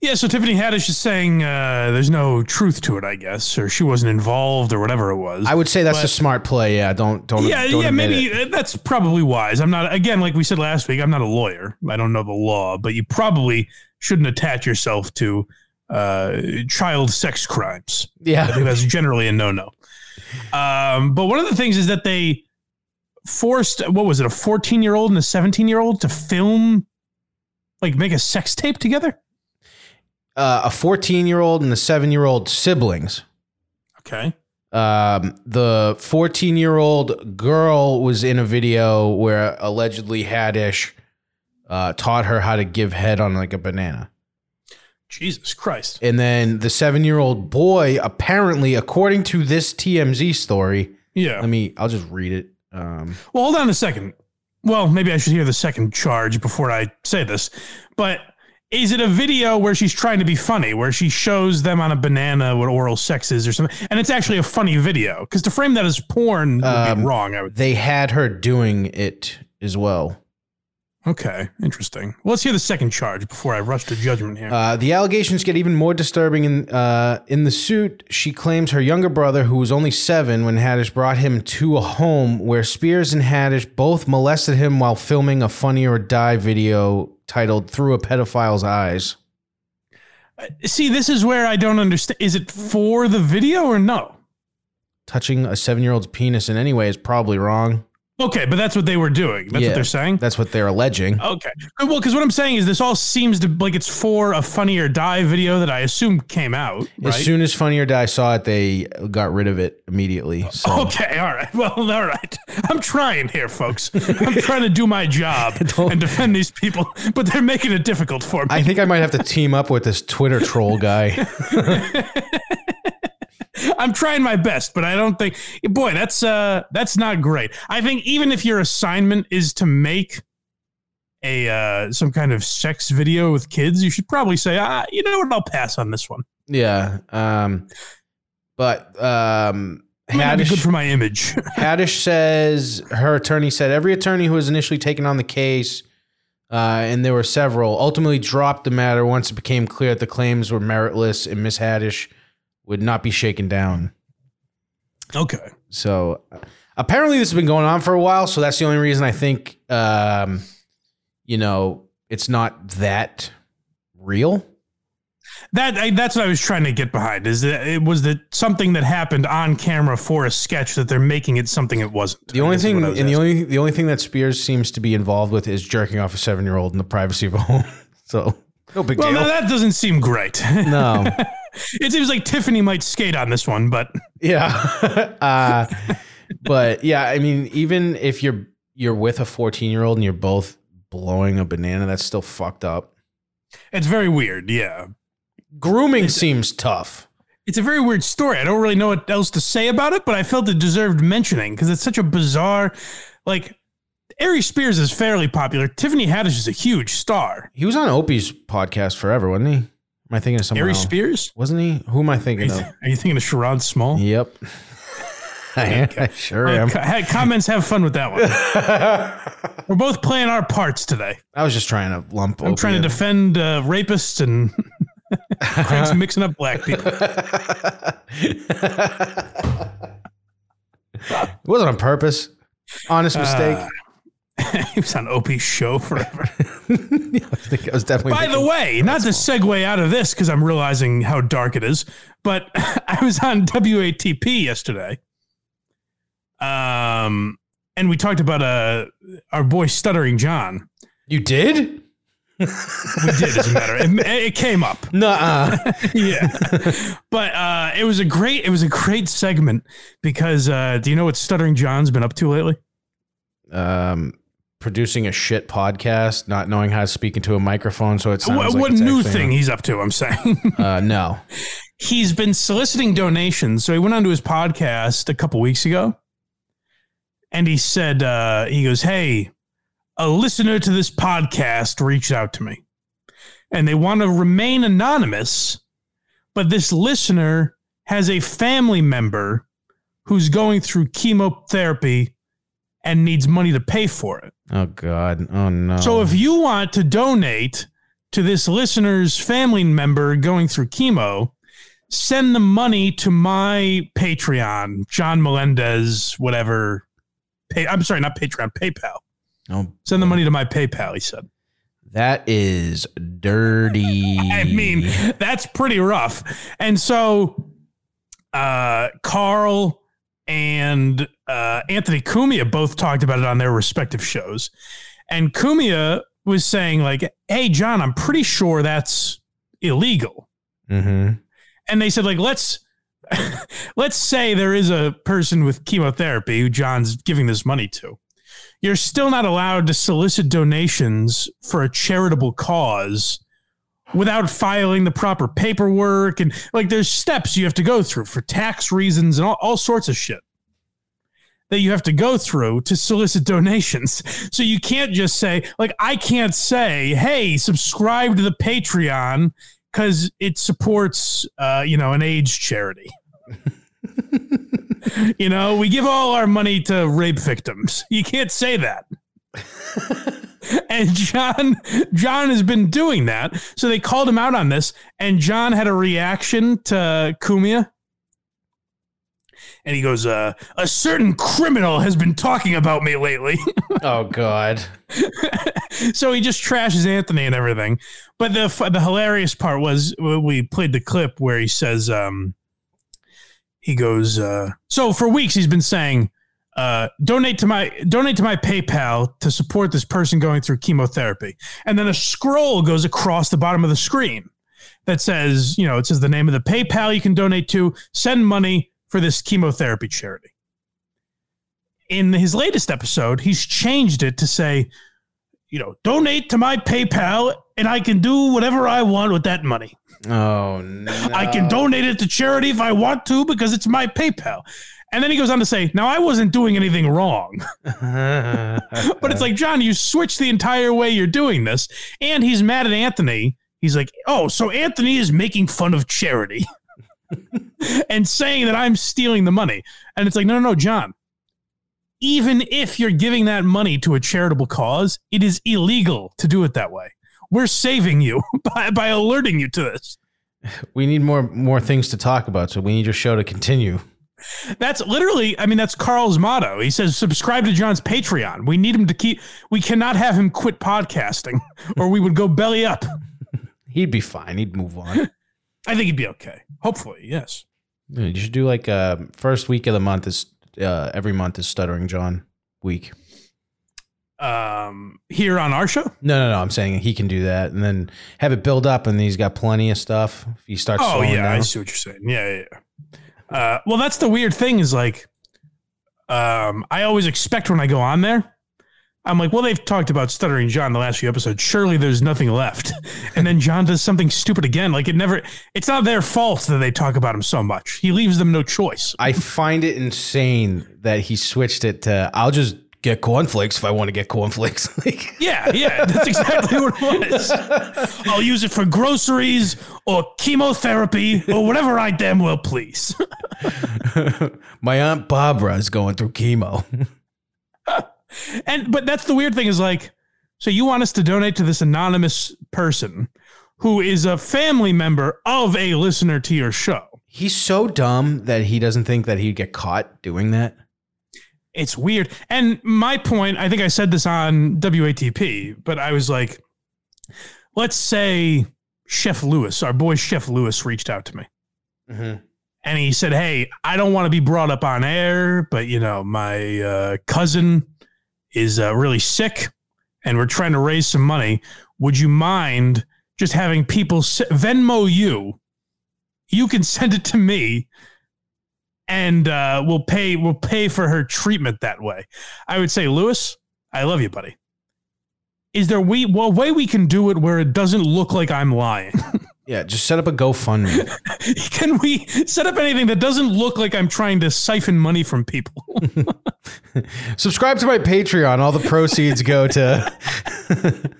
Yeah. So Tiffany Haddish is saying uh, there's no truth to it, I guess, or she wasn't involved, or whatever it was. I would say that's But- a smart play. Yeah, don't don't yeah, don't yeah, maybe it. uh, that's probably wise. I'm not again, like we said last week. I'm not a lawyer. I don't know the law, but you probably shouldn't attach yourself to uh, child sex crimes. I Yeah, think that's generally a no-no. Um, but one of the things is that they forced what was it, a 14 year old and a 17 year old to film, like make a sex tape together. Uh, a 14 year old and a seven year old siblings. Okay. Um, the 14 year old girl was in a video where allegedly Haddish uh, taught her how to give head on like a banana. Jesus Christ. And then the seven year old boy, apparently, according to this TMZ story, Yeah. let me, I'll just read it. Um, Well, hold on a second. Well, maybe I should hear the second charge before I say this. But is it a video where she's trying to be funny, where she shows them on a banana what oral sex is or something? And it's actually a funny video. Because to frame that as porn would Um, be wrong, I would they had her doing it as well. Okay, interesting. Well, let's hear the second charge before I rush to judgment here. Uh, the allegations get even more disturbing. In uh, in the suit, she claims her younger brother, who was only seven when Haddish brought him to a home where Spears and Haddish both molested him while filming a Funny or Die video titled "Through a Pedophile's Eyes." See, this is where I don't understand. Is it for the video or no? Touching a seven-year-old's penis in any way is probably wrong. Okay, but that's what they were doing. That's Yeah. what they're saying. That's what they're alleging. Okay. Uh, well, because what I'm saying is this all seems to like it's for a Funny or Die video that I assume came out. Right? As soon as Funny or Die saw it, they got rid of it immediately. So Okay, all right. Well, all right. I'm trying here, folks. I'm trying to do my job and defend these people, but they're making it difficult for me. I think I might have to team up with this Twitter troll guy. I'm trying my best, but I don't think boy, that's uh that's not great. I think even if your assignment is to make a uh some kind of sex video with kids, you should probably say, ah, you know what, I'll pass on this one. Yeah. Um, but um, It might not be Haddish, good for my image. Haddish says her attorney said every attorney who was initially taken on the case, uh, and there were several, ultimately dropped the matter once it became clear that the claims were meritless and Miss Haddish would not be shaken down. Okay. So apparently this has been going on for a while. So that's the only reason I think, um, you know, it's not that real. That I, that's what I was trying to get behind. Is that it was that something that happened on camera for a sketch that they're making it something it wasn't. The only thing, and was the only the only thing that Spears seems to be involved with is jerking off a seven year old in the privacy of a home. so no big well, deal. no, that doesn't seem great. no. it seems like Tiffany might skate on this one, but Yeah. uh, but yeah, I mean, even if you're you're with a 14 year old and you're both blowing a banana, that's still fucked up. it's very weird. Yeah. Grooming seems tough. It's a very weird story. I don't really know what else to say about it, but I felt it deserved mentioning because it's such a bizarre, like, Aries Spears is fairly popular. Tiffany Haddish is a huge star. He was on Opie's podcast forever, wasn't he? Am I thinking of someone Ari else? Spears? Wasn't he? Who am I Are thinking of? are you thinking of Sherrod Small? Yep. I, am. I sure Uh, am. co- hey, comments, have fun with that one. We're both playing our parts today. I was just trying to lump. I'm trying to defend uh, rapists and Craig's mixing up black people. it wasn't on purpose. Honest mistake. he was on Opie's show forever. I think I was definitely. By the way, not to segue out of this because I'm realizing how dark it is, but I was on WATP yesterday. Um, and we talked about uh, our boy Stuttering John. you did? We did, as a matter. It, it came up. Nuh-uh. yeah but uh it was a great it was a great segment because uh do you know what stuttering john's been up to lately um, producing a shit podcast, not knowing how to speak into a microphone, so it sounds what, like what new actually- thing he's up to i'm saying. Uh, no. he's been soliciting donations. So he went onto his podcast a couple weeks ago and he said uh he goes hey a listener to this podcast reached out to me and they want to remain anonymous but this listener has a family member who's going through chemotherapy and needs money to pay for it. Oh God. Oh no. So if you want to donate to this listener's family member going through chemo, send the money to my Patreon, John Melendez, whatever. Pay, I'm sorry, not Patreon, PayPal. oh, Send the money to my PayPal, he said. that is dirty. I mean, that's pretty rough. And so uh Carl and uh Anthony Cumia both talked about it on their respective shows. And Cumia was saying like, "Hey John, I'm pretty sure that's illegal." hmm And they said like, "Let's let's say there is a person with chemotherapy who John's giving this money to. You're still not allowed to solicit donations for a charitable cause without filing the proper paperwork and like there's steps you have to go through for tax reasons and all, all sorts of shit that you have to go through to solicit donations. So you can't just say like I can't say, "Hey, subscribe to the Patreon cuz it supports uh, you know, an AIDS charity." you know, we give all our money to rape victims. You can't say that. and John John has been doing that. So they called him out on this and John had a reaction to Cumia. And he goes, uh, a certain criminal has been talking about me lately. Oh God. so he just trashes Anthony and everything. But the the hilarious part was we played the clip where he says, um, he goes, uh, so for weeks he's been saying, uh, donate to my donate to my PayPal to support this person going through chemotherapy, and then a scroll goes across the bottom of the screen that says, you know, it says the name of the PayPal you can donate to, send money for this chemotherapy charity. In his latest episode, he's changed it to say, you know, donate to my PayPal and I can do whatever I want with that money. Oh no. I can donate it to charity if I want to because it's my PayPal. And then he goes on to say, now I wasn't doing anything wrong. but it's like, John, you switched the entire way you're doing this. And he's mad at Anthony. He's like, oh, so Anthony is making fun of charity and saying that I'm stealing the money. And it's like, no, no, no, John. Even if you're giving that money to a charitable cause, it is illegal to do it that way. We're saving you by, by alerting you to this. We need more more things to talk about, so we need your show to continue. That's literally, I mean, that's Carl's motto. He says, subscribe to John's Patreon. We need him to keep, we cannot have him quit podcasting or we would go belly up. He'd be fine. He'd move on. I think he'd be okay. Hopefully, yes. Yeah, you should do like uh, first week of the month is uh, every month is Stuttering John week. Um, here on our show? No, no, no. I'm saying he can do that, and then have it build up, and he's got plenty of stuff. If he starts, Oh, yeah. I see what you're saying. Yeah, yeah, yeah. Uh, well, that's the weird thing is like, um, I always expect when I go on there, I'm like, well, they've talked about stuttering John the last few episodes. Surely there's nothing left. And then John does something stupid again. Like it never, it's not their fault that they talk about him so much. He leaves them no choice. I find it insane that he switched it to I'll just get cornflakes if I want to get cornflakes. like, Yeah, yeah, that's exactly what it was. I'll use it for groceries or chemotherapy or whatever I damn well please. my aunt Barbara is going through chemo. And but that's the weird thing is like, so you want us to donate to this anonymous person who is a family member of a listener to your show. He's so dumb that he doesn't think that he'd get caught doing that. It's weird. And my point, I think I said this on WATP, but I was like, let's say Chef Lewis, our boy Chef Lewis, reached out to me. Mm-hmm. and he said, "Hey, I don't want to be brought up on air, but you know, my uh, cousin is uh, really sick, and we're trying to raise some money. Would you mind just having people Venmo you? You can send it to me, and uh, we'll pay. We'll pay for her treatment that way." I would say, Lewis, I love you, buddy. Is there we well a way we can do it where it doesn't look like I'm lying? Yeah, just set up a GoFundMe. Can we set up anything that doesn't look like I'm trying to siphon money from people? Subscribe to my Patreon. All the proceeds go to.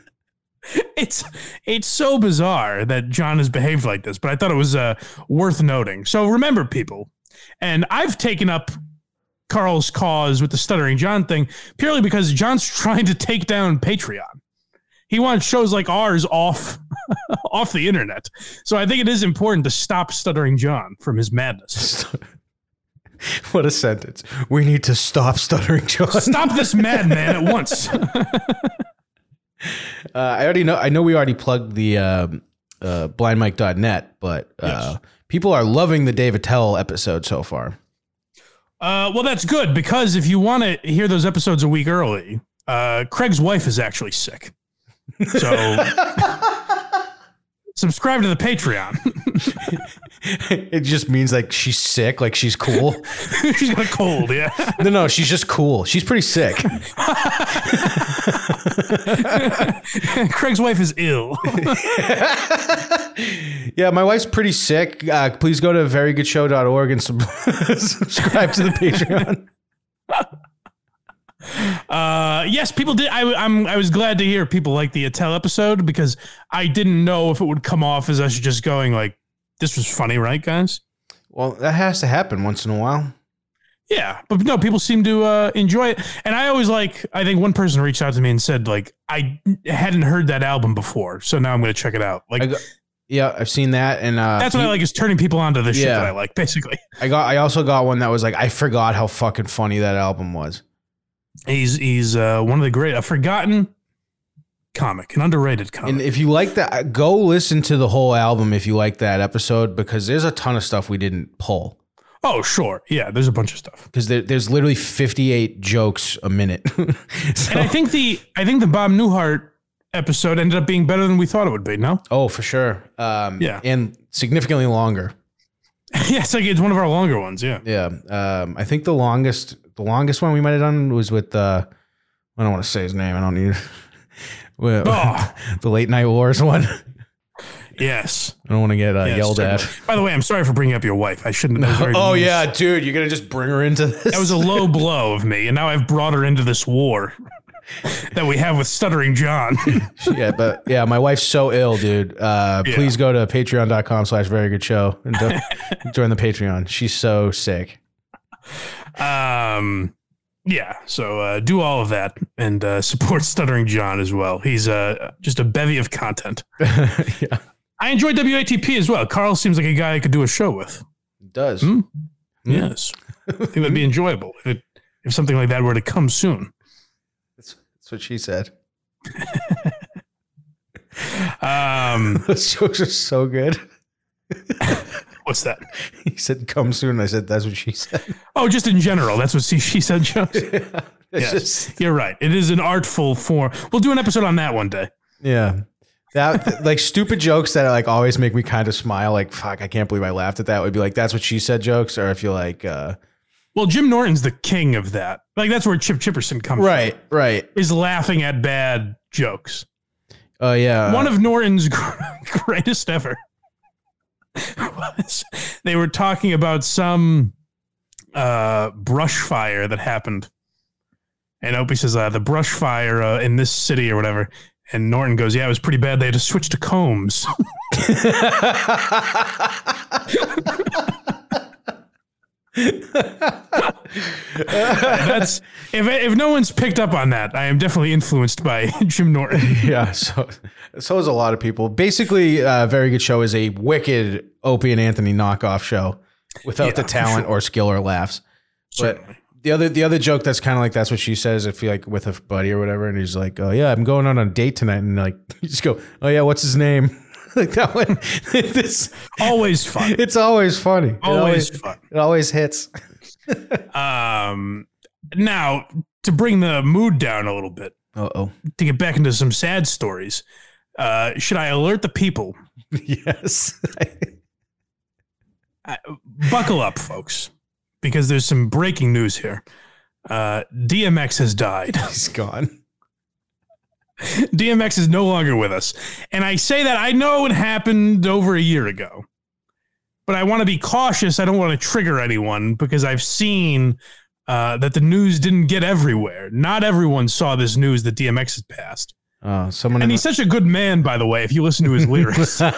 it's it's so bizarre that John has behaved like this, but I thought it was uh, worth noting. So remember, people, and I've taken up Carl's cause with the stuttering John thing purely because John's trying to take down Patreon. He wants shows like ours off off the internet. So I think it is important to stop stuttering John from his madness. what a sentence. We need to stop stuttering, John. Stop this madman at once. Uh, I already know. I know we already plugged the um, uh, blindmike.net, but uh, people are loving the Dave Attell episode so far. Uh, well, that's good because if you want to hear those episodes a week early, uh, Craig's wife is actually sick. So subscribe to the Patreon. it just means like she's sick, like she's cool. She's got a cold, yeah. no, no, she's just cool. She's pretty sick. Craig's wife is ill. yeah, my wife's pretty sick. Uh, please go to verygoodshow.org and sub- subscribe to the Patreon. Uh, yes, people did. I, I'm. I was glad to hear people like the Attell episode because I didn't know if it would come off as us just going like, "This was funny, right, guys?" Well, that has to happen once in a while. Yeah, but no, people seem to uh, enjoy it, and I always like. I think one person reached out to me and said like I hadn't heard that album before, so now I'm going to check it out. Like I got, yeah, I've seen that, and uh, that's what I like is turning people onto the shit that I like. Basically, I got. I also got one that was like, I forgot how fucking funny that album was. He's he's uh, one of the great, a forgotten comic, an underrated comic. And if you like that, go listen to the whole album if you like that episode because there's a ton of stuff we didn't pull. oh, sure, yeah, there's a bunch of stuff. Because there, there's literally 58 jokes a minute. So- And I think the I think the Bob Newhart episode ended up being better than we thought it would be. No, oh, for sure. Um, Yeah. And significantly longer. yeah, it's like it's one of our longer ones. Yeah, Yeah. Um, I think the longest, the longest one we might have done was with, uh, I don't want to say his name. I don't need well, Oh. the late night wars one. yes. I don't want to get uh, yes, yelled at. By the way, I'm sorry for bringing up your wife. I shouldn't. very Oh mean. yeah, dude, you're gonna just bring her into this. That was a low blow of me, and now I've brought her into this war that we have with Stuttering John. yeah, but yeah, my wife's so ill, dude. Uh, Yeah. Please go to patreon.com slash very good show and join the Patreon. She's so sick. Um, yeah, so uh, do all of that and uh, support Stuttering John as well. He's uh, just a bevy of content. yeah. I enjoy WATP as well. Carl seems like a guy I could do a show with. It does. Hmm? Yes, I think that'd be enjoyable if it, if something like that were to come soon. That's, that's what she said. Um, Those jokes are so good. What's that? He said, "Come soon." I said, "That's what she said." Oh, just in general. That's what she, she said. Jokes. it's Yes, just you're right. It is an artful form. We'll do an episode on that one day. yeah. That like stupid jokes that like always make me kind of smile. Like fuck, I can't believe I laughed at that. Would be like that's what she said jokes, or if you like, uh, Well, Jim Norton's the king of that. Like that's where Chip Chipperson comes from. right, right. Is laughing at bad jokes. Oh yeah, One of Norton's greatest ever was they were talking about some uh, brush fire that happened. And Opie says, uh, the brush fire uh, in this city or whatever. And Norton goes, yeah, it was pretty bad. They had to switch to combs. That's if if no one's picked up on that, I am definitely influenced by Jim Norton. yeah. So so is a lot of people. Basically, uh, very good show is a wicked Opie and Anthony knockoff show without the Yeah, for talent or skill or laughs. But the other the other joke that's kind of like that's what she says if you like with a buddy or whatever, and he's like, "Oh yeah, I'm going on a date tonight," and like you just go, "Oh yeah, what's his name?" like that one. this Always fun. it's always funny. It Always fun. It always hits. Um, now to bring the mood down a little bit, Uh oh. to get back into some sad stories, uh, should I alert the people? yes. Buckle up, folks, because there's some breaking news here. Uh, DMX has died. He's gone. DMX is no longer with us. And I say that I know it happened over a year ago, but I want to be cautious. I don't want to trigger anyone because I've seen uh, that the news didn't get everywhere. Not everyone saw this news that DMX had passed. Oh, someone. And he's such a good man, by the way, if you listen to his lyrics.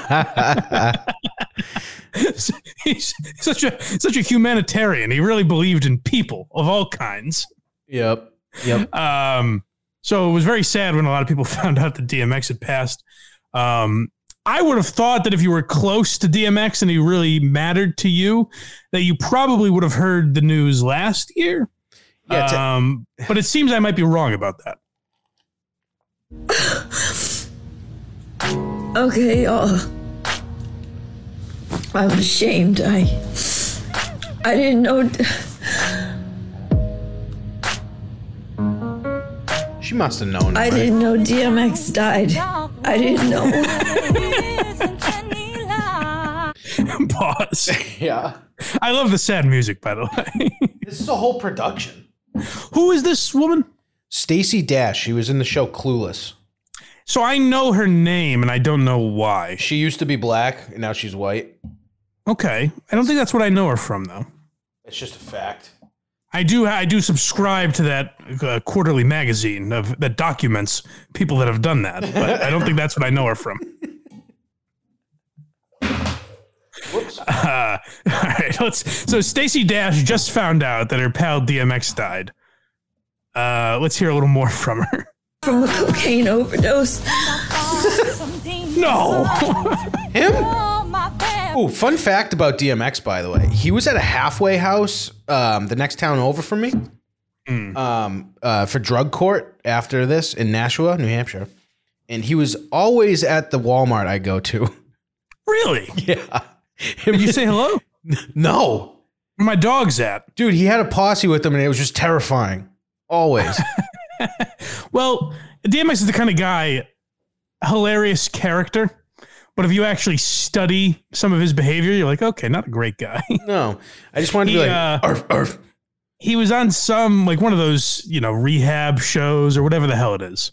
he's such a such a humanitarian. He really believed in people of all kinds. yep. Yep. Um, so it was very sad when a lot of people found out that DMX had passed. Um, I would have thought that if you were close to DMX and he really mattered to you, that you probably would have heard the news last year. Yeah, um, but it seems I might be wrong about that. Okay, uh, I'm ashamed. I I didn't know. She must have known. I right? didn't know DMX died. I didn't know. Pause. Yeah. I love the sad music, by the way. This is a whole production. Who is this woman? Stacey Dash. She was in the show Clueless. So I know her name and I don't know why. She used to be black, and now she's white. Okay, I don't think that's what I know her from, though. It's just a fact. I do. I do subscribe to that uh, quarterly magazine of that documents people that have done that, but I don't think that's what I know her from. Uh, all right, let's. So Stacey Dash just found out that her pal DMX died. Uh, let's hear a little more from her. From a cocaine overdose. No, Him? Oh, fun fact about DMX, by the way. He was at a halfway house, um, the next town over from me, um, uh, for drug court after this in Nashua, New Hampshire. And he was always at the Walmart I go to. really? yeah. Did you say hello? no. My dog's at? Dude, he had a posse with him and it was just terrifying. Always. Well, DMX is the kind of guy, hilarious character. But if you actually study some of his behavior, you're like, okay, not a great guy. no. I just wanted to be like, uh, arf, arf. he was on some like one of those you know rehab shows or whatever the hell it is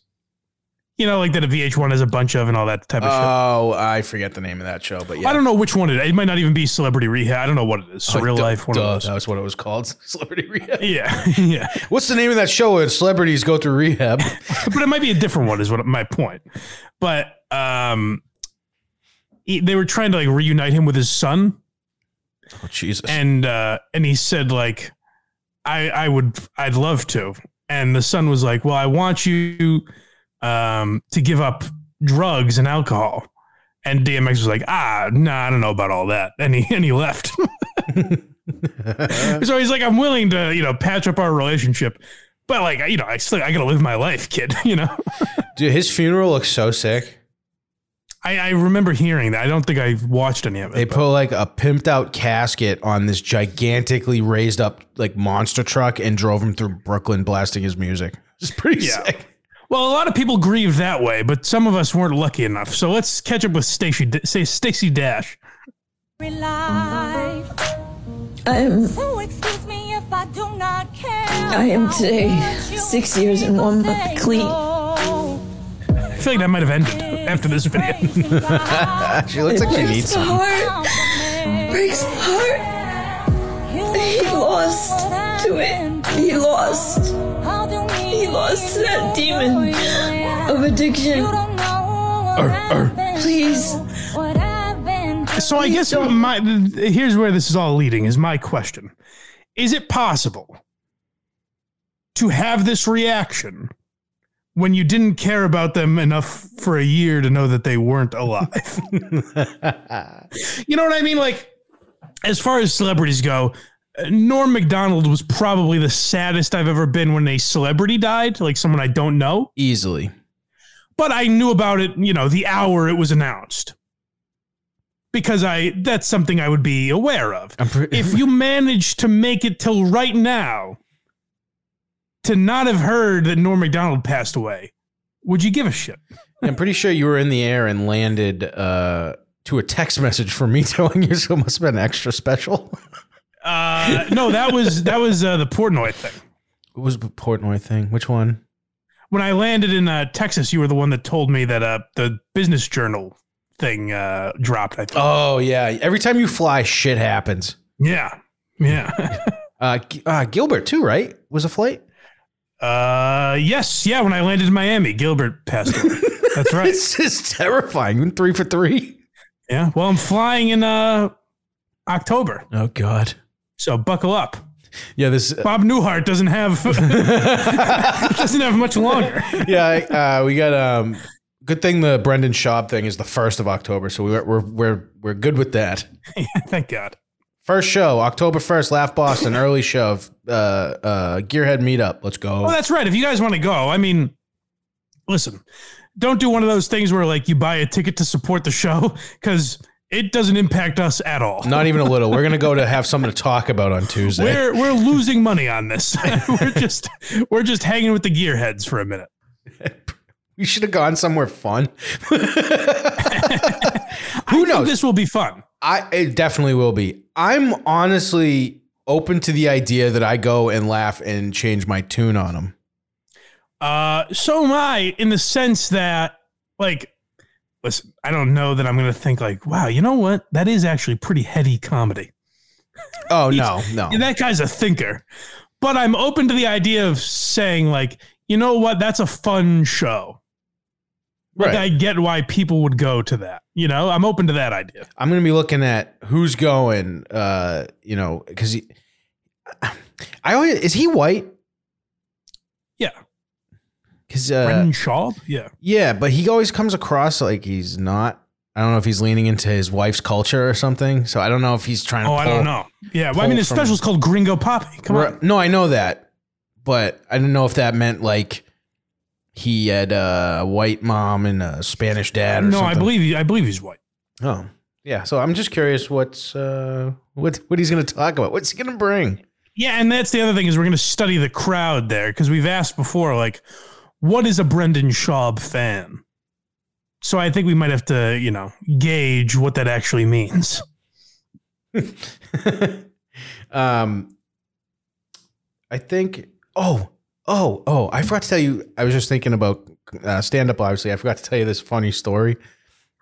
you know like that a vh1 has a bunch of and all that type of shit Oh, I forget the name of that show, but yeah. i don't know which one it is it might not even be celebrity rehab i don't know what it is Oh, duh, life one duh, of those That was what it was called. Celebrity Rehab. yeah yeah What's the name of that show where celebrities go through rehab? but it might be a different one is what my point but um he, they were trying to like reunite him with his son Oh, Jesus. and uh and he said like i i would i'd love to and the son was like well i want you um to give up drugs and alcohol And DMX was like, ah, nah, I don't know about all that. And he and he left. so he's like, I'm willing to, you know, patch up our relationship. But like, you know, I still I gotta live my life, kid. You know? Dude, his funeral looks so sick. I, I remember hearing that. I don't think I watched any of it. They but- put like a pimped out casket on this gigantically raised up like monster truck and drove him through Brooklyn blasting his music. It's pretty Yeah. sick. Well, a lot of people grieve that way, but some of us weren't lucky enough. So let's catch up with Stacey. Say Stacey Dash. I am, So excuse me if I do not care. I am today six years and one month clean. I feel like that might have ended after this video. She looks like she needs some. heart. Breaks my heart. He lost to it. He lost. He lost to that demon of addiction. Er, er. Please. so I guess my here's where this is all leading is my question. Is it possible to have this reaction when you didn't care about them enough for a year to know that they weren't alive? you know what I mean? Like, as far as celebrities go, Norm Macdonald was probably the saddest I've ever been when a celebrity died, like someone I don't know. Easily. But I knew about it, you know, the hour it was announced. Because I that's something I would be aware of. Pre- if you manage to make it till right now to not have heard that Norm Macdonald passed away, would you give a shit? I'm pretty sure you were in the air and landed uh, to a text message from me telling you so it must have been extra special. Uh, no, that was that was uh, the Portnoy thing. What was the Portnoy thing? Which one? When I landed in uh, Texas, you were the one that told me that uh, the Business Journal thing uh, dropped. I think. Oh yeah. Every time you fly, shit happens. Yeah, yeah. Uh, uh, Gilbert too, right? Was a flight. uh, yes, yeah. When I landed in Miami, Gilbert passed away. That's right. This is terrifying. Three for three. Yeah. Well, I'm flying in uh, October, Oh God. So buckle up. Yeah. This. Bob Newhart doesn't have doesn't have much longer. yeah. Uh, we got um. Good thing the Brendan Schaub thing is the first of October, so we're we're we're we're good with that. Thank God. First show, October first, Laugh Boston, early show, of, uh, uh, Gearhead Meetup. Let's go. Well, that's right. If you guys want to go, I mean, listen, don't do one of those things where like you buy a ticket to support the show because it doesn't impact us at all. Not even a little. We're gonna go to have something to talk about on Tuesday. We're we're losing money on this. we're just we're just hanging with the gearheads for a minute. we should have gone somewhere fun. Who I knows? This will be fun. I it definitely will be. I'm honestly open to the idea that I go and laugh and change my tune on them. Uh, so am I in the sense that, like, listen, I don't know that I'm going to think like, wow, you know what? That is actually pretty heady comedy. Oh no, no. That guy's a thinker. But I'm open to the idea of saying like, you know what? That's a fun show. Like Right. I get why people would go to that. You know, I'm open to that idea. I'm gonna be looking at who's going. Uh, you know, because he, I always is he white? Yeah. Because uh, Brendan Schaub? Yeah. yeah, but he always comes across like he's not. I don't know if he's leaning into his wife's culture or something. So I don't know if he's trying to. Oh, I don't know. Yeah. Well, I mean, his special is called Gringo Poppy. Come on. No, I know that, but I don't know if that meant like he had a white mom and a Spanish dad. Or No, something. I believe he, I believe he's white. Oh, yeah. So I'm just curious what's uh what what he's going to talk about. What's he going to bring? Yeah, and that's the other thing is we're going to study the crowd there because we've asked before, like, what is a Brendan Schaub fan? So I think we might have to, you know, gauge what that actually means. um, I think. Oh, oh, oh! I forgot to tell you. I was just thinking about uh, stand up. Obviously, I forgot to tell you this funny story.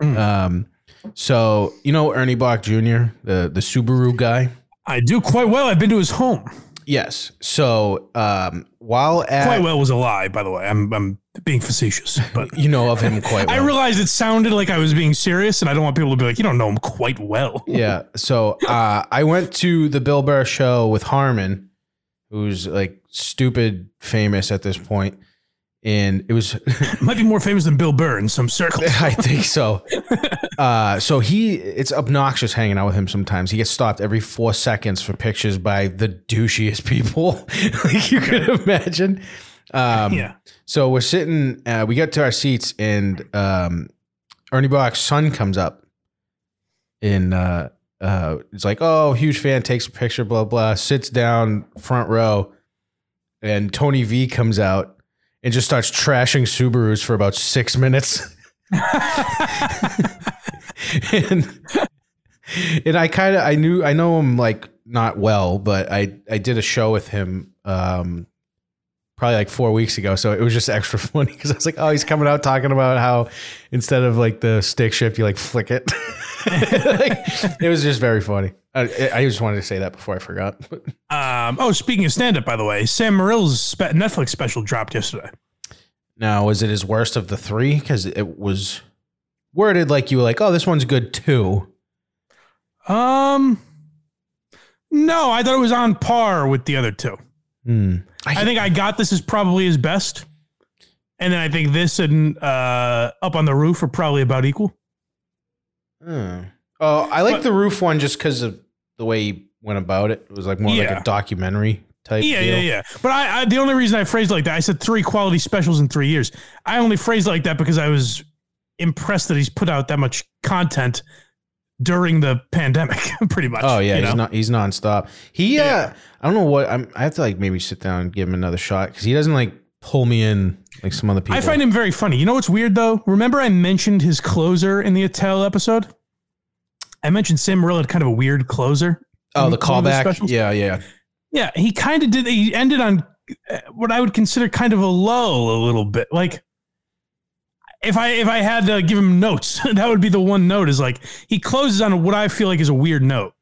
Mm. Um, so you know Ernie Boch Jr., the the Subaru guy. I do quite well. I've been to his home. Yes. So um, while at Quite well was a lie, by the way. I'm I'm being facetious, but you know of him quite well. I realized it sounded like I was being serious, and I don't want people to be like, you don't know him quite well. yeah. So uh, I went to the Bill Burr show with Harmon, who's like stupid famous at this point, and it was Might be more famous than Bill Burr in some circles. I think so. Uh, so he, it's obnoxious hanging out with him sometimes. He gets stopped every four seconds for pictures by the douchiest people, like you could imagine. Um, Yeah. So we're sitting, uh, we get to our seats, and um, Ernie Boch's son comes up, and uh, uh, it's like, "Oh, huge fan." Takes a picture, blah blah. Sits down front row, and Tony V comes out and just starts trashing Subarus for about six minutes. and and I kind of I knew I know him like not well, but I I did a show with him um probably like four weeks ago, so it was just extra funny because I was like, oh, he's coming out talking about how instead of like the stick shift, you like flick it. Like, it was just very funny. I, I just wanted to say that before I forgot. Um, oh, speaking of stand up, by the way, Sam Morril's spe- Netflix special dropped yesterday. now, was it his worst of the three? Because it was worded like you were like, oh, this one's good too. Um, no, I thought it was on par with the other two. Hmm. I think I got this is probably his best, and then I think this and uh, Up on the Roof are probably about equal. Hmm. Oh, I like But- the roof one just because of the way he went about it. It was like more like a documentary type. Yeah, deal. yeah, yeah. But I, I, the only reason I phrased it like that, I said three quality specials in three years. I only phrased it like that because I was impressed that he's put out that much content during the pandemic, pretty much. Oh yeah, he's know? not he's nonstop. He uh Yeah. I don't know what I'm I have to like maybe sit down and give him another shot because he doesn't like pull me in like some other people. I find him very funny. You know what's weird though? Remember I mentioned his closer in the Attell episode? I mentioned Sam Morril had kind of a weird closer. Oh, the in one of callback. Yeah, yeah. Yeah, he kind of did. He ended on uh, what I would consider kind of a lull a little bit. Like if I if I had to give him notes, that would be the one note. Is like he closes on what I feel like is a weird note.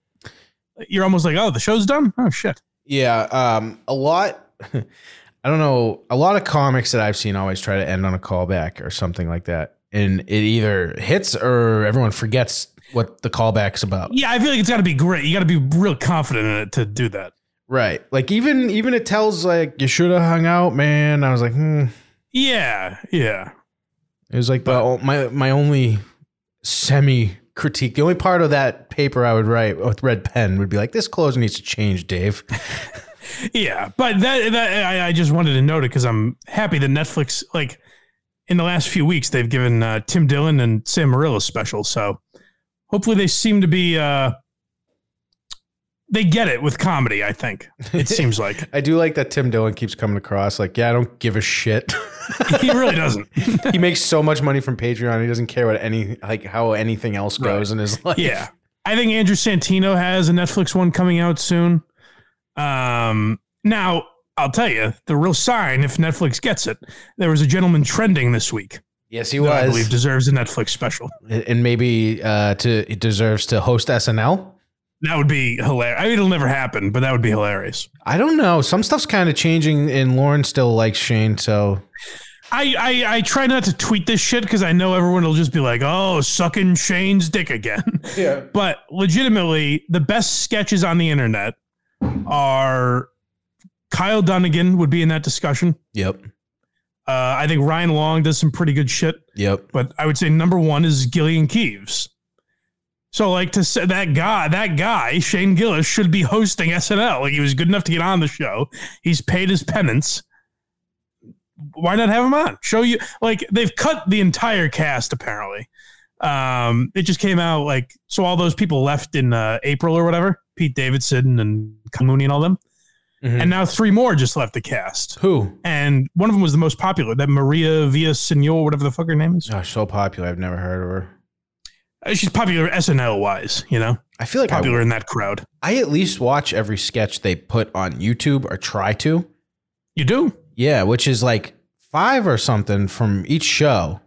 You're almost like, oh, the show's done. Oh shit. Yeah, um, a lot. I don't know. A lot of comics that I've seen always try to end on a callback or something like that, and it either hits or everyone forgets what the callback's about. Yeah, I feel like it's got to be great. You got to be real confident in it to do that. Right. Like even even it tells like you should have hung out, man. I was like, hmm. Yeah, yeah. It was like the my my only semi critique. The only part of that paper I would write with red pen would be like, this clothes needs to change, Dave. Yeah, but that, that I, I just wanted to note it because I'm happy that Netflix, like in the last few weeks, they've given uh, Tim Dillon and Sam Morril a special. So hopefully they seem to be, uh, they get it with comedy. I think it seems like I do like that Tim Dillon keeps coming across like, yeah, I don't give a shit. he really doesn't. he makes so much money from Patreon. He doesn't care what any like how anything else goes in his life. Yeah, I think Andrew Santino has a Netflix one coming out soon. Um, now I'll tell you the real sign if Netflix gets it. There was a gentleman trending this week Yes, he that I was. believe deserves a Netflix special. and maybe uh to it deserves to host SNL. That would be hilarious. I mean, it'll never happen, but that would be hilarious. I don't know. Some stuff's kind of changing, and Lorne still likes Shane. So I, I, I try not to tweet this shit because I know everyone will just be like, oh, sucking Shane's dick again. yeah, but legitimately, the best sketches on the internet are Kyle Dunnigan would be in that discussion. yep, Uh, I think Ryan Long does some pretty good shit, yep. but I would say number one is Gilly and Keeves. So, like to say that guy, that guy, Shane Gillis, should be hosting SNL. Like he was good enough to get on the show. He's paid his penance. Why not have him on? Show you like they've cut the entire cast apparently. Um, it just came out like so all those people left in uh, April or whatever. Pete Davidson and Mooney and all them, Mhm. and now three more just left the cast. Who? And one of them was the most popular, that Maria Villasenor, whatever the fuck her name is. Gosh, so popular. I've never heard of her. Uh, She's popular SNL wise, you know, I feel like I, popular in that crowd. I at least watch every sketch they put on YouTube or try to. You do? Yeah, which is like five or something from each show.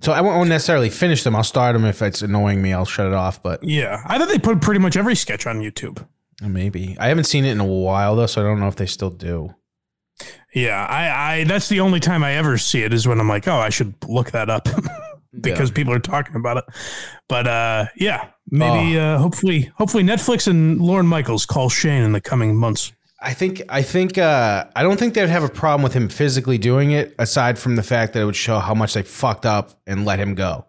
So I won't necessarily finish them. I'll start them if it's annoying me. I'll shut it off. But Yeah. I thought they put pretty much every sketch on YouTube. Maybe I haven't seen it in a while though, so I don't know if they still do. Yeah. I, I, that's the only time I ever see it is when I'm like, oh, I should look that up because people are talking about it. But, uh, yeah, maybe, uh, hopefully, hopefully Netflix and Lorne Michaels call Shane in the coming months. I think I think uh, I don't think they'd have a problem with him physically doing it, aside from the fact that it would show how much they fucked up and let him go.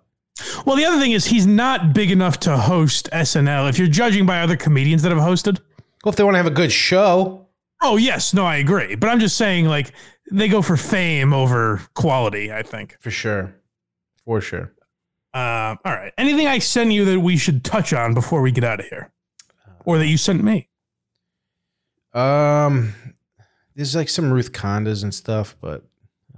Well, the other thing is he's not big enough to host SNL. If you're judging by other comedians that have hosted, Well, if they want to have a good show, oh yes, no, I agree. But I'm just saying, like they go for fame over quality. I think. for sure, for sure. Uh, all right. Anything I send you that we should touch on before we get out of here, or that you sent me? Um, there's like some Ruth Condas and stuff, but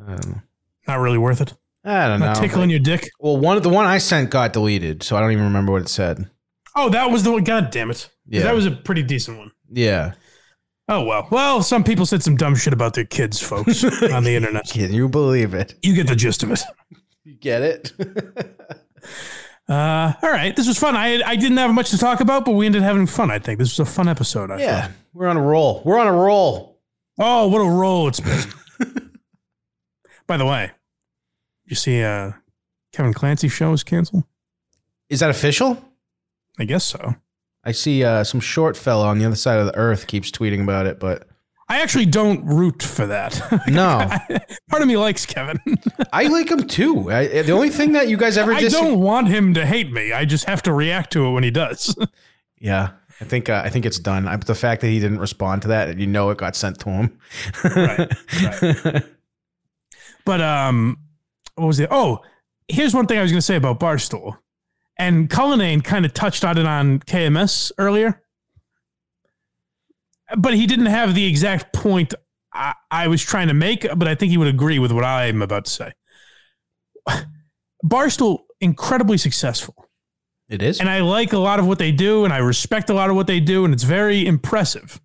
I don't know. Not really worth it. I don't know. Tickling your dick. Well, one the one I sent got deleted, so I don't even remember what it said. Oh, that was the one. God damn it. Yeah. That was a pretty decent one. Yeah, Oh well. Well, some people said some dumb shit about their kids, folks, on the internet. can you believe it? You get the gist of it. You get it? Uh, all right, this was fun. I I didn't have much to talk about, but we ended up having fun. I think this was a fun episode. I yeah, we're on a roll. We're on a roll. Oh, what a roll it's been. By the way, you see, uh, Kevin Clancy show is canceled. Is that official? I guess so. I see uh, some short fella on the other side of the earth keeps tweeting about it, but I actually don't root for that. no, Part of me likes Kevin. I like him too. I, the only thing that you guys ever I dis- don't want him to hate me. I just have to react to it when he does. Yeah, I think uh, I think it's done. I, the fact that he didn't respond to that, you know it got sent to him. Right, But um, what was it? Oh, here's one thing I was going to say about Barstool, and Minihane kind of touched on it on KMS earlier, but he didn't have the exact point I, I was trying to make. But I think he would agree with what I'm about to say. Barstool incredibly successful. It is. And I like a lot of what they do, and I respect a lot of what they do, and it's very impressive.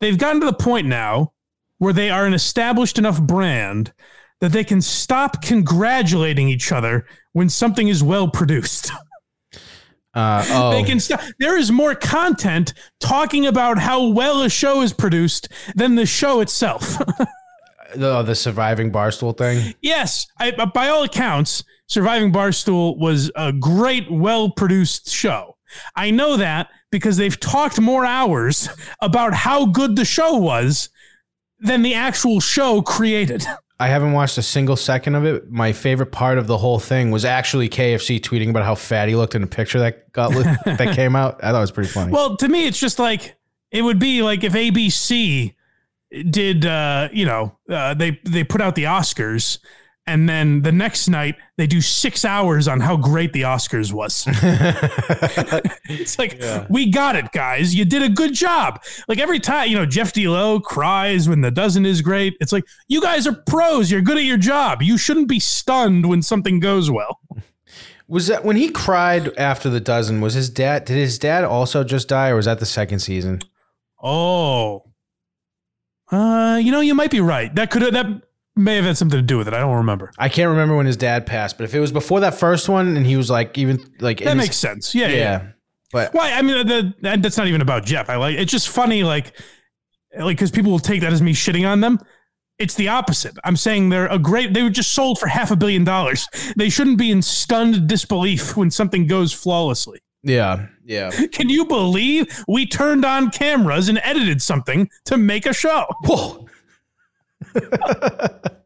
They've gotten to the point now where they are an established enough brand that they can stop congratulating each other when something is well produced. uh, oh, They can stop. There is more content talking about how well a show is produced than the show itself. the, the surviving barstool thing. yes, I, by all accounts, Surviving Barstool was a great, well produced show. I know that because they've talked more hours about how good the show was than the actual show created. I haven't watched a single second of it. My favorite part of the whole thing was actually KFC tweeting about how fat he looked in a picture that got that came out. I thought it was pretty funny. Well, to me, it's just like it would be like if ABC did, uh, you know, uh, they they put out the Oscars, and then the next night they do six hours on how great the Oscars was. it's like we got it, guys. You did a good job. Like every time, you know, Jeff D. Lowe cries when the dozen is great. It's like you guys are pros. You're good at your job. You shouldn't be stunned when something goes well. was that when he cried after the dozen? Was his dad? Did his dad also just die, or was that the second season? Oh. Uh, you know, you might be right. That could have that may have had something to do with it. I don't remember. I can't remember when his dad passed, but if it was before that first one, and he was like even like in That his- makes sense. Yeah, yeah. yeah. But Why? I mean, the, that, that's not even about Jeff. I like it's just funny, like, like because people will take that as me shitting on them. It's the opposite. I'm saying they're a great. They were just sold for half a billion dollars. They shouldn't be in stunned disbelief when something goes flawlessly. yeah, yeah. Can you believe we turned on cameras and edited something to make a show? Whoa.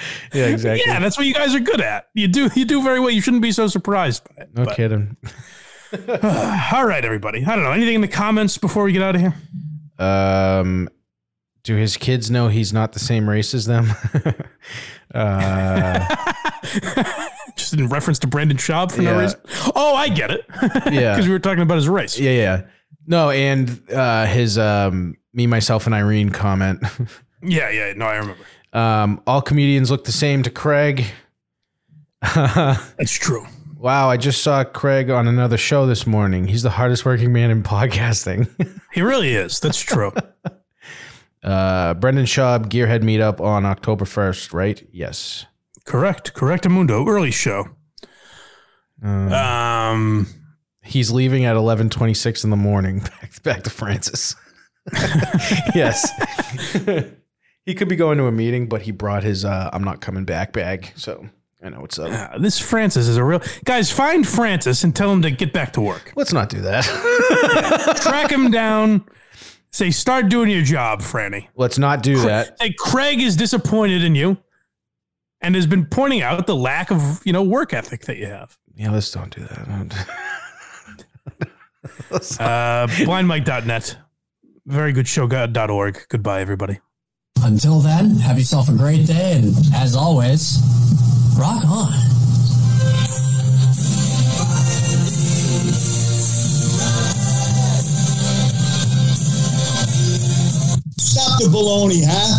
yeah, exactly. Yeah, that's what you guys are good at. You do you do very well. You shouldn't be so surprised by it. no But- kidding. all right, everybody. I don't know anything in the comments before we get out of here. Um, do his kids know he's not the same race as them? uh, Just in reference to Brendan Schaub for no reason. Oh, I get it. Yeah. because we were talking about his race. yeah, yeah. No, and uh, his um, me, myself, and Irene comment. Yeah, yeah. No, I remember. Um, all comedians look the same to Craig. That's true. Wow, I just saw Craig on another show this morning. He's the hardest working man in podcasting. He really is. That's true. uh, Brendan Schaub, Gearhead Meetup on October 1st, right? Yes. Correct. Correct. Amundo. Early show. Um. He's leaving at 11:26 in the morning back, back to Francis. yes. He could be going to a meeting, but he brought his uh, I'm not coming back bag. So I know what's up. uh, This Francis is a real guys. Find Francis and tell him to get back to work. Let's not do that. Track him down. Say, start doing your job, Franny. Let's not do that. Say, Craig is disappointed in you and has been pointing out the lack of, you know, work ethic that you have. Yeah, let's don't do that. Uh, blindmike.net. Very good show.org. Goodbye, everybody. Until then, have yourself a great day, and as always, rock on. Stop the baloney, huh?